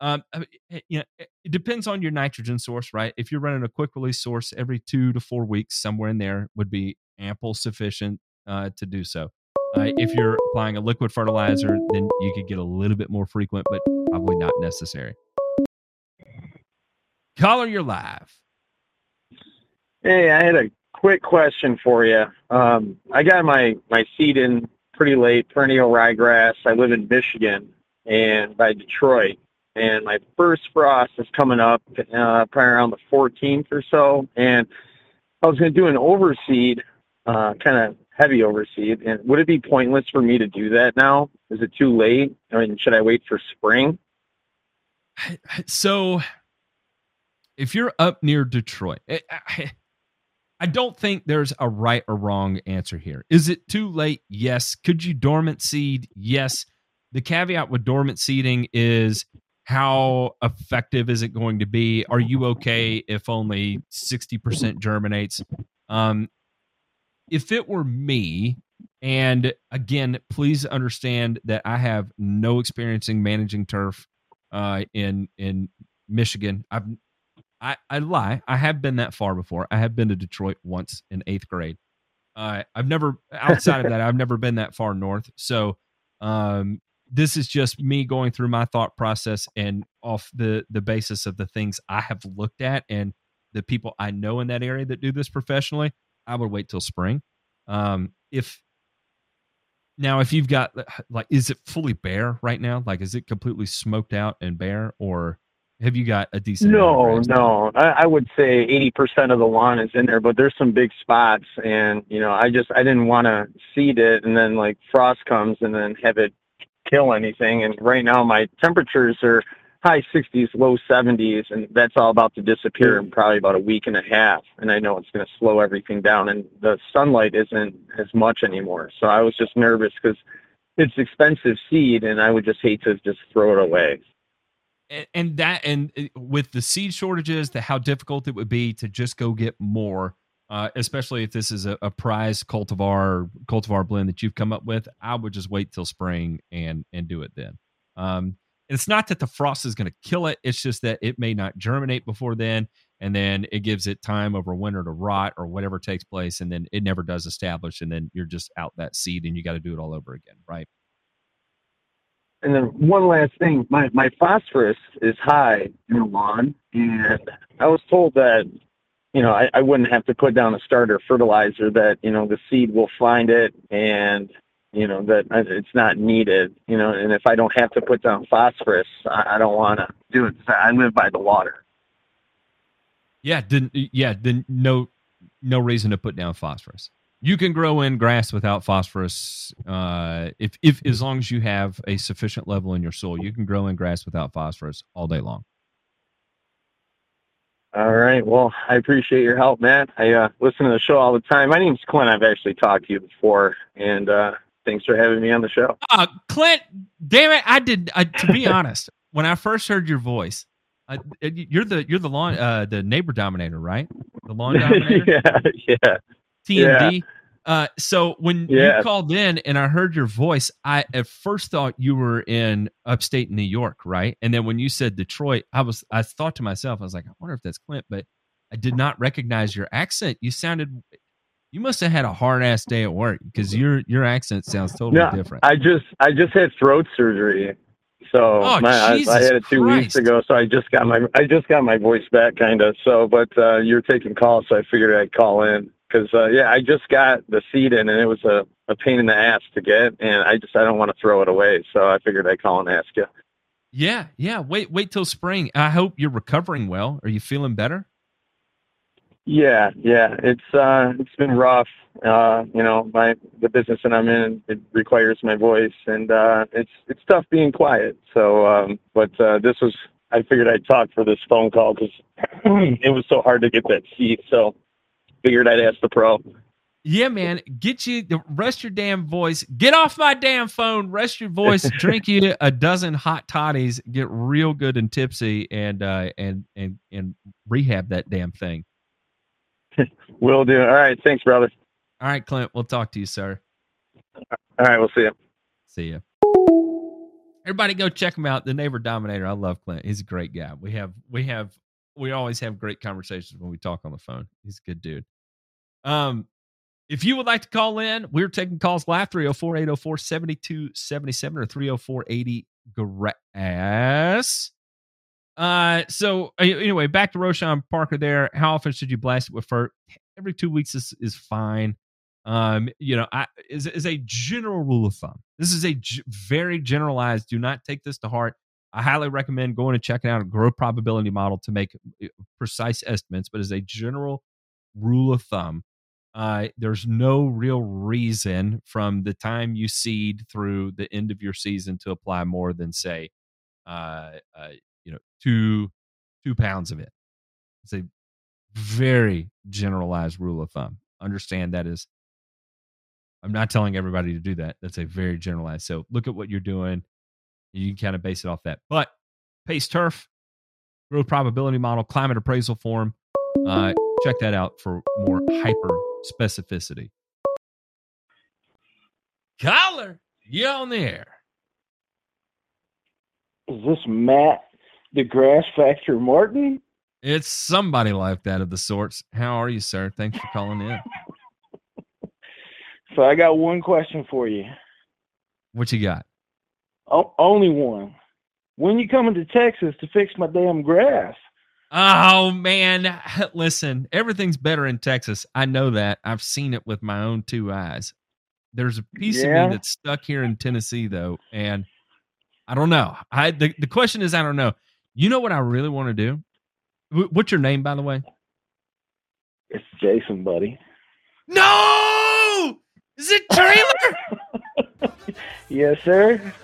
Um, eh, you know, it depends on your nitrogen source, right? If you're running a quick release source every two to four weeks, somewhere in there would be ample sufficient uh, to do so. Uh, if you're applying a liquid fertilizer, then you could get a little bit more frequent, but probably not necessary. Caller, you're live. Hey, I had a quick question for you. Um, I got my my seed in pretty late, perennial ryegrass. I live in Michigan and by Detroit, and my first frost is coming up uh, probably around the 14th or so. And I was going to do an overseed, uh, kind of heavy overseed. And would it be pointless for me to do that now? Is it too late? I mean, should I wait for spring? So, if you're up near Detroit, eh, I don't think there's a right or wrong answer here. Is it too late? Yes. Could you dormant seed? Yes. The caveat with dormant seeding is how effective is it going to be? Are you okay if only 60% germinates? Um, if it were me, and again, please understand that I have no experience in managing turf uh, in in Michigan. I've I, I lie. I have been that far before. I have been to Detroit once in eighth grade. Uh, I've never outside of that. I've never been that far north. So um, this is just me going through my thought process and off the the basis of the things I have looked at and the people I know in that area that do this professionally, I would wait till spring. Um, if now, if you've got like, is it fully bare right now? Like, is it completely smoked out and bare, or have you got a decent? No, no. I, I would say eighty percent of the lawn is in there, but there's some big spots, and you know, I just I didn't want to seed it, and then like frost comes, and then have it kill anything. And right now, my temperatures are high 60s, low 70s, and that's all about to disappear in probably about a week and a half. And I know it's going to slow everything down, and the sunlight isn't as much anymore. So I was just nervous because it's expensive seed, and I would just hate to just throw it away. And, that, and uh, with the seed shortages, the how difficult it would be to just go get more. Uh, especially if this is a, a prize cultivar cultivar blend that you've come up with, I would just wait till spring and and do it then. Um, it's not that the frost is going to kill it. It's just that it may not germinate before then. And then it gives it time over winter to rot or whatever takes place. And then it never does establish. And then you're just out that seed and you got to do it all over again. Right. And then one last thing, my, my phosphorus is high in the lawn. And I was told that, you know, I, I wouldn't have to put down a starter fertilizer, that, you know, the seed will find it and you know that it's not needed you know and if i don't have to put down phosphorus i, I don't want to do it i live by the water yeah then yeah then no no reason to put down phosphorus you can grow in grass without phosphorus uh, if if as long as you have a sufficient level in your soil you can grow in grass without phosphorus all day long all right well i appreciate your help man i uh, listen to the show all the time my name's clint i've actually talked to you before and uh, Thanks for having me on the show. Uh, Clint, damn it, I did. Uh, to be <laughs> honest, when I first heard your voice, uh, you're the you're the lawn uh, the neighbor dominator, right? The lawn <laughs> dominator. yeah, yeah. TND. Yeah. Uh, so when yeah. you called in and I heard your voice, I at first thought you were in upstate New York, right? And then when you said Detroit, I was I thought to myself, I was like, I wonder if that's Clint, but I did not recognize your accent. You sounded you must have had a hard ass day at work because your your accent sounds totally different. I just I just had throat surgery, so oh, my, I, I, had it two Christ. weeks ago. So I just got my I just got my voice back, kind of. So, but uh, you're taking calls, so I figured I'd call in because uh, yeah, I just got the seed in, and it was a a pain in the ass to get, and I just I don't want to throw it away, so I figured I'd call and ask you. Yeah, yeah. Wait, wait till spring. I hope you're recovering well. Are you feeling better? Yeah, yeah, it's uh, it's been rough. Uh, you know, my the business that I'm in it requires my voice, and uh, it's it's tough being quiet. So, um, but uh, this was I figured I'd talk for this phone call because <clears throat> it was so hard to get that seat. So, figured I'd ask the pro. Yeah, man, get you rest your damn voice. Get off my damn phone. Rest your voice. <laughs> drink you a dozen hot toddies. Get real good and tipsy, and uh, and and and rehab that damn thing. <laughs> Will do. All right. Thanks, brother. All right, Clint. We'll talk to you, sir. All right. We'll see you. See you. Everybody go check him out. The neighbor dominator. I love Clint. He's a great guy. We have we have we always have great conversations when we talk on the phone. He's a good dude. Um, if you would like to call in, we're taking calls live 304 804 7277 or 304 80 grass. Uh, so anyway, back to Roshan Parker there. How often should you blast it with fert? Every two weeks is, is fine. Um, you know, I is, is a general rule of thumb. This is a g- very generalized. Do not take this to heart. I highly recommend going and checking out a growth probability model to make uh, precise estimates. But as a general rule of thumb, uh, there's no real reason from the time you seed through the end of your season to apply more than say uh, uh, you know two two pounds of it. It's a very generalized rule of thumb. Understand that is. I'm not telling everybody to do that. That's a very generalized. So look at what you're doing. You can kind of base it off that. But PACE Turf, growth probability model, climate appraisal form. Uh, check that out for more hyper specificity. Collar, you on the air. Is this Matt the grass factor Martin? It's somebody like that of the sorts. How are you, sir? Thanks for calling in. <laughs> so I got one question for you. What you got? O- only one. When you coming to Texas to fix my damn grass? Oh man, <laughs> listen, everything's better in Texas. I know that. I've seen it with my own two eyes. There's a piece Yeah. of me that's stuck here in Tennessee though, and I don't know. I the, the question is I don't know. You know what I really want to do? Wh- What's your name by the way? It's Jason, buddy. No! Is it trailer? <laughs> Yes, sir.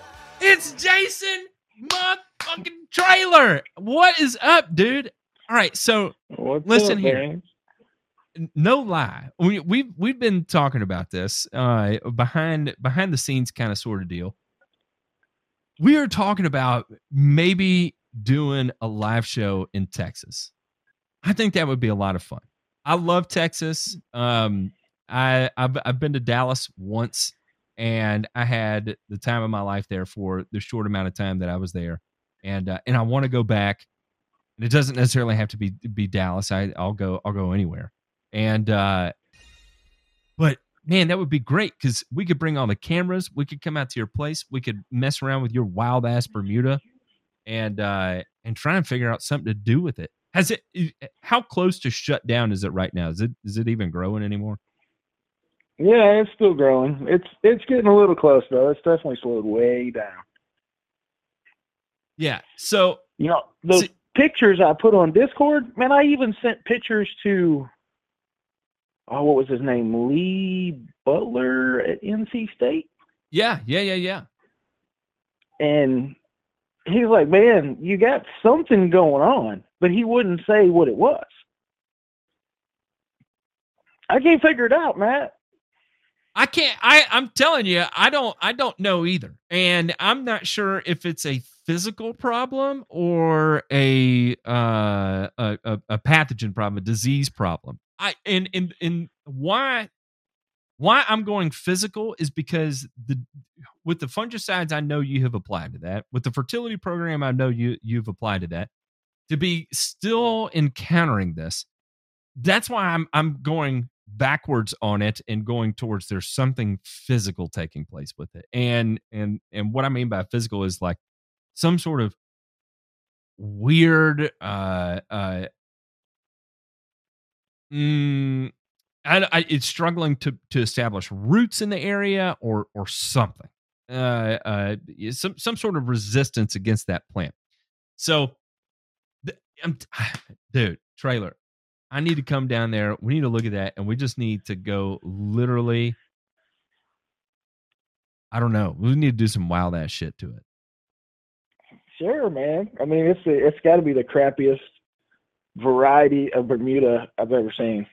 It's Jason motherfucking trailer. What is up, dude? All right, so What's Listen up, here. man? no lie we, we've we've been talking about this uh behind behind the scenes kind of sort of deal we are talking about maybe doing a live show in texas i think that would be a lot of fun i love texas um i i've, I've been to dallas once and i had the time of my life there for the short amount of time that i was there and uh, and i want to go back and it doesn't necessarily have to be be dallas i i'll go i'll go anywhere and uh but man that would be great because we could bring all the cameras we could come out to your place we could mess around with your wild ass bermuda and uh and try and figure out something to do with it. Has it how close to shut down is it right now? Is it is it even growing anymore Yeah, it's still growing. It's it's getting a little close though. It's definitely slowed way down. yeah so You know, the pictures I put on Discord, man, I even sent pictures to oh, what was his name? Lee Butler at NC State. yeah yeah yeah yeah And he's like, Man, you got something going on, but he wouldn't say what it was. I can't figure it out, Matt. I can't I I'm telling you I don't I don't know either. And I'm not sure if it's a physical problem or a uh a, a, pathogen problem, a disease problem. I and and and why why I'm going physical is because the with the fungicides I know you have applied to that. With the fertility program I know you you've applied to that. To be still encountering this, that's why I'm I'm going backwards on it and going towards there's something physical taking place with it. And and and what I mean by physical is like some sort of weird uh uh mm, I, I, it's struggling to to establish roots in the area or or something. Uh uh some some sort of resistance against that plant. So I'm, <sighs> dude, trailer. I need to come down there. We need to look at that, and we just need to go literally. I don't know. We need to do some wild ass shit to it. Sure, man. I mean, it's it's got to be the crappiest variety of Bermuda I've ever seen.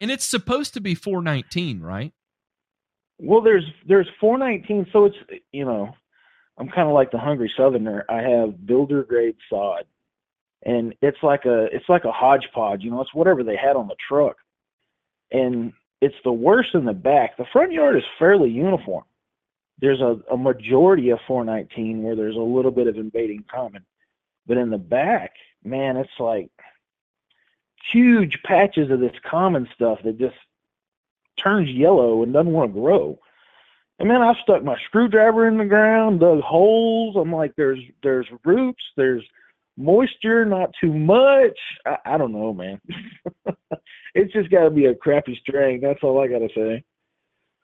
And it's supposed to be 419, right? Well, there's there's 419, so it's you know, I'm kind of like the hungry southerner. I have builder grade sod, and it's like a it's like a hodgepodge. You know, it's whatever they had on the truck, and it's the worst in the back. The front yard is fairly uniform. There's a, a majority of 419 where there's a little bit of invading common, but in the back, man, it's like huge patches of this common stuff that just turns yellow and doesn't want to grow. And man, I've stuck my screwdriver in the ground, dug holes. I'm like, there's there's roots, there's moisture, not too much. I, I don't know, man. <laughs> it's just got to be a crappy strain. That's all I got to say.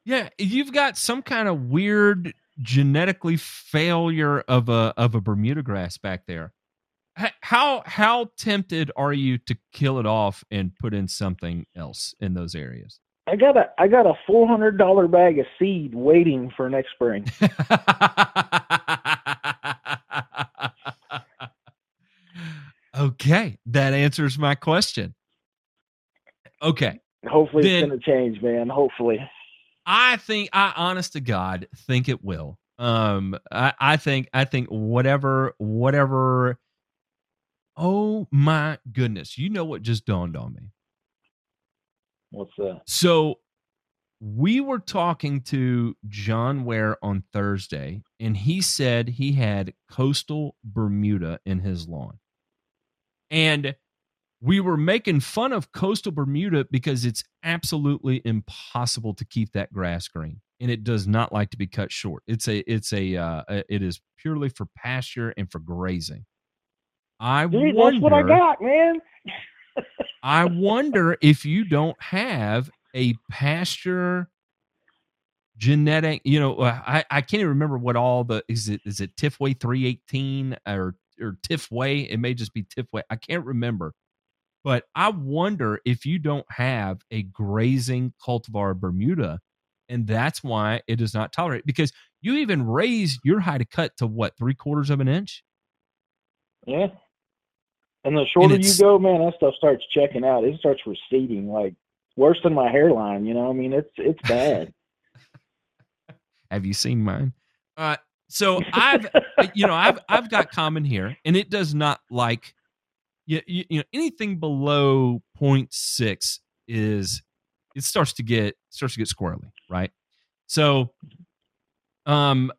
Yeah, you've got some kind of weird genetically failure of a of a Bermuda grass back there. How how tempted are you to kill it off and put in something else in those areas? I got a I got a four hundred dollar bag of seed waiting for next spring. <laughs> Okay, that answers my question. Okay. Hopefully Then- it's gonna change, man. Hopefully. I think I honest to God think it will. Um I, I think I think whatever whatever Oh my goodness. You know what just dawned on me? What's that? So we were talking to John Ware on Thursday, and he said he had coastal Bermuda in his lawn. And we were making fun of coastal Bermuda because it's absolutely impossible to keep that grass green, and it does not like to be cut short. It's a it's a uh, it is purely for pasture and for grazing. I Dude, wonder, that's what I got, man. I wonder if you don't have a pasture genetic, you know, uh, I, I can't even remember what all the is it is it Tifway 318 or or Tifway? It may just be Tifway. I can't remember. But I wonder if you don't have a grazing cultivar Bermuda, and that's why it does not tolerate because you even raise your height to cut to what three quarters of an inch. Yeah. And the shorter you go, man, that stuff starts checking out. It starts receding, like worse than my hairline. You know, I mean, it's it's bad. <laughs> Have you seen mine? Uh, so I've, uh, you know, I've I've got common here, and it does not like, you, you, you know, anything below 0.6 is it starts to get starts to get squirrely, right? So, um,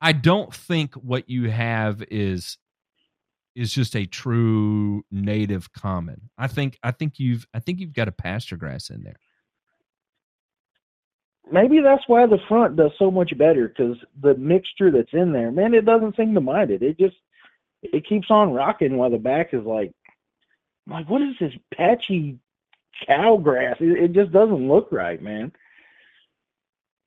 I don't think what you have is is just a true native common. I think I think you've I think you've got a pasture grass in there. Maybe that's why the front does so much better because the mixture that's in there, man, it doesn't seem to mind it. It just it keeps on rocking while the back is like, like what is this patchy cow grass? It, it just doesn't look right, man.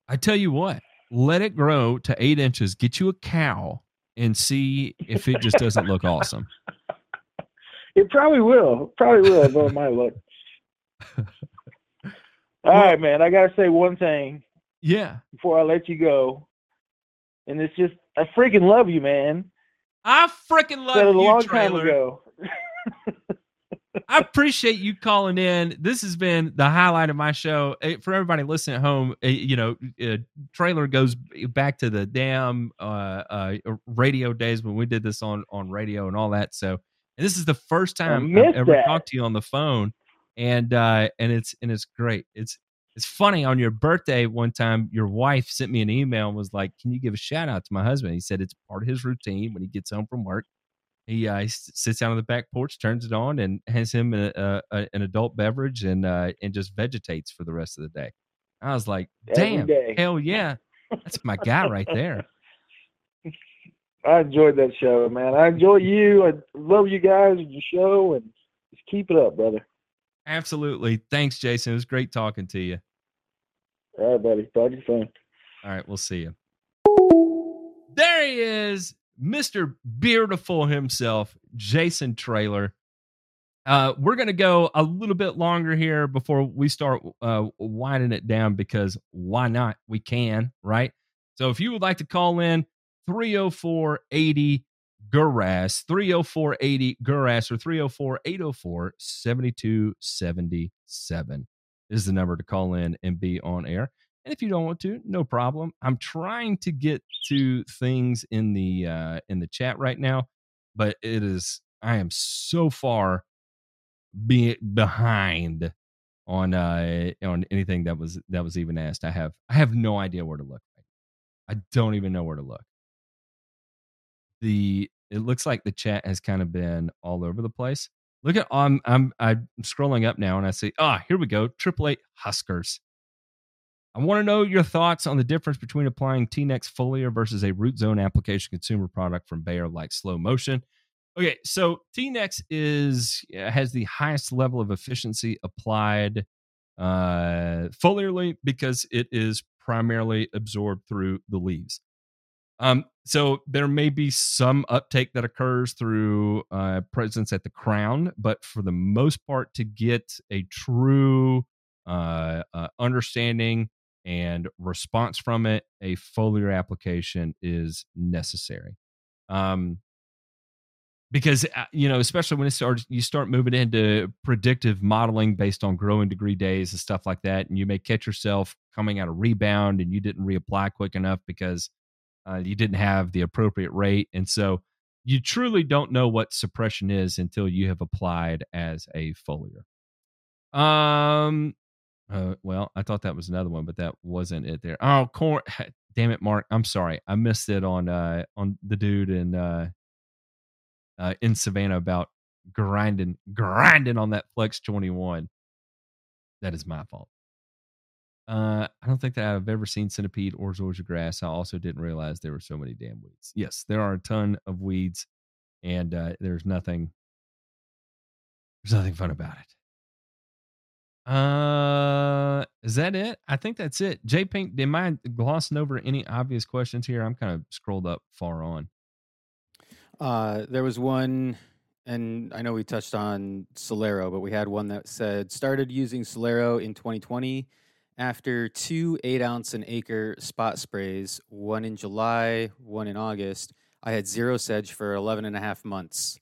I tell you what, let it grow to eight inches, get you a cow, and see if it just doesn't look awesome. <laughs> It probably will. Probably will, though it might All right, man. I gotta say one thing Yeah. before I let you go, and it's just I freaking love you, man. I freaking love Said it a you, long trailer. time ago. I appreciate you calling in. This has been the highlight of my show. Eh, For everybody listening at home, eh, you know, uh, trailer goes back to the damn uh, uh, radio days when we did this on on radio and all that. So, and this is the first time I've missed ever that. talked to you on the phone, and uh, and it's and it's great. It's it's funny. On your birthday, one time, your wife sent me an email and was like, "Can you give a shout out to my husband?" He said it's part of his routine when he gets home from work he, uh, he sits down on the back porch, turns it on, and hands him a, a, a, an adult beverage and uh, and just vegetates for the rest of the day. I was like, damn, hell yeah, that's my guy right there. <laughs> I enjoyed that show, man. I enjoy you. I love you guys and your show, and just keep it up, brother. Absolutely. Thanks, Jason. It was great talking to you. All right, buddy. Talk to you soon. All right, we'll see you. There he is, Mr. Beautiful himself, Jason Trailer. Uh, we're going to go a little bit longer here before we start uh, winding it down because why not? We can, right? So if you would like to call in 304 80 GURAS, 304 80 GURAS, or 304 804 7277 is the number to call in and be on air. And if you don't want to, no problem. I'm trying to get to things in the uh, in the chat right now, but it is I am so far be behind on uh on anything that was that was even asked. I have I have no idea where to look. I don't even know where to look. The it looks like the chat has kind of been all over the place. Look at I'm I'm I'm scrolling up now and I see ah here we go triple eight Huskers. I want to know your thoughts on the difference between applying T-Nex foliar versus a root zone application consumer product from Bayer like Slow Motion. Okay, so T-Nex is has the highest level of efficiency applied uh, foliarly because it is primarily absorbed through the leaves. Um, so there may be some uptake that occurs through uh, presence at the crown, but for the most part, to get a true uh, uh, understanding and response from it, a foliar application is necessary. Um, because uh, you know, especially when it starts, you start moving into predictive modeling based on growing degree days and stuff like that, and you may catch yourself coming out of rebound and you didn't reapply quick enough because uh, you didn't have the appropriate rate, and so you truly don't know what suppression is until you have applied as a foliar. Um, uh, well, I thought that was another one, but that wasn't it there. Oh, corn. Damn it, Mark. I'm sorry. I missed it on uh on the dude in uh, uh in Savannah about grinding grinding on that Flex 21. That is my fault. Uh, I don't think that I've ever seen centipede or zoysia grass. I also didn't realize there were so many damn weeds. Yes, there are a ton of weeds, and uh, there's nothing there's nothing fun about it. Uh, is that it? I think that's it. J Pink, am I glossing over any obvious questions here? I'm kind of scrolled up far on. Uh, there was one, and I know we touched on Celero, but we had one that said started using Celero in 2020 after two eight ounce an acre spot sprays, one in July, one in August. I had zero sedge for 11 and a half months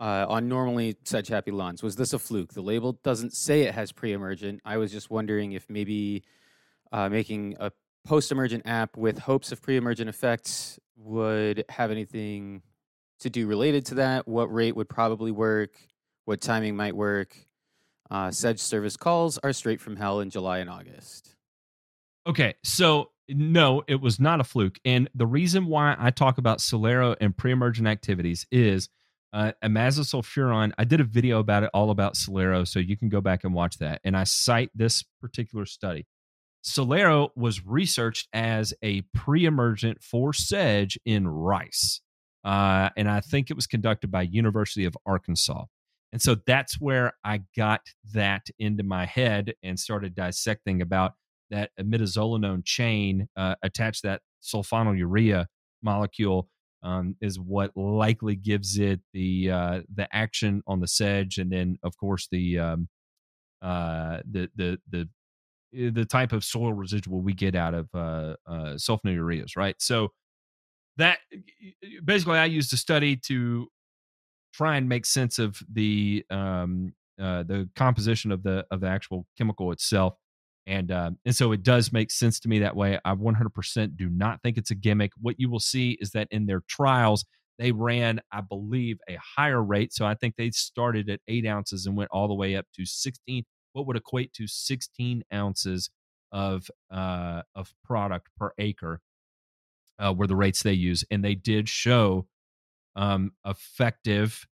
uh, on normally sedge happy lawns. Was this a fluke? The label doesn't say it has pre emergent. I was just wondering if maybe uh, making a post emergent app with hopes of pre emergent effects would have anything to do related to that. What rate would probably work? What timing might work? Uh, sedge service calls are straight from hell in July and August. Okay, so no, it was not a fluke. And the reason why I talk about Celero and pre-emergent activities is uh, imazosulfuron. I did a video about it, all about Celero, so you can go back and watch that. And I cite this particular study. Celero was researched as a pre-emergent for sedge in rice, uh, and I think it was conducted by University of Arkansas. And so that's where I got that into my head and started dissecting about that imidazolinone chain uh, that sulfonylurea molecule um, is what likely gives it the uh, the action on the sedge, and then of course the um, uh, the the the eh, the type of soil residual we get out of uh, uh, sulfonylureas, right? So that basically, I used a study to try and make sense of the um, uh, the composition of the of the actual chemical itself and uh, and so it does make sense to me that way. I 100% do not think it's a gimmick. What you will see is that in their trials, they ran, I believe, a higher rate. So I think they started at eight ounces and went all the way up to 16, what would equate to 16 ounces of uh, of product per acre uh, were the rates they use, and they did show um, effective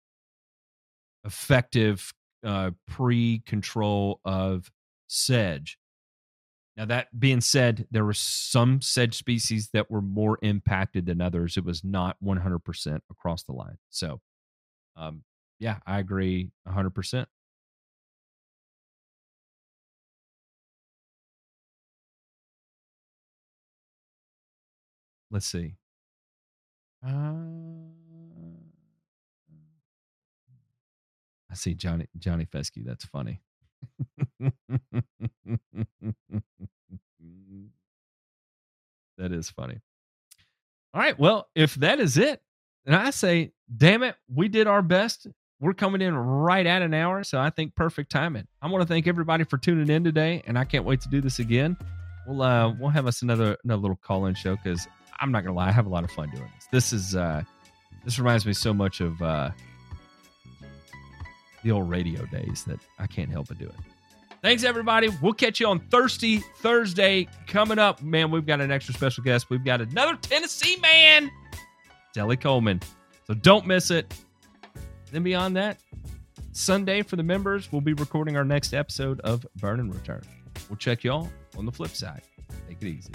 effective uh, pre control of sedge now, that being said, there were some sedge species that were more impacted than others. It was not 100% across the line. So, um, yeah, I agree 100%. Let's see. Uh, I see Johnny Johnny Fescue. That's funny. that is funny. All right. Well, if that is it, then I say, damn it, we did our best. We're coming in right at an hour. So I think perfect timing. I want to thank everybody for tuning in today. And I can't wait to do this again. We'll uh we'll have us another another little call-in show because I'm not gonna lie, I have a lot of fun doing this. This is uh this reminds me so much of uh the old radio days that I can't help but do it. Thanks, everybody. We'll catch you on Thirsty Thursday. Coming up, man, we've got an extra special guest. We've got another Tennessee man, Deli Coleman. So don't miss it. Then beyond that, Sunday for the members, we'll be recording our next episode of Burn and Return. We'll check y'all on the flip side. Take it easy.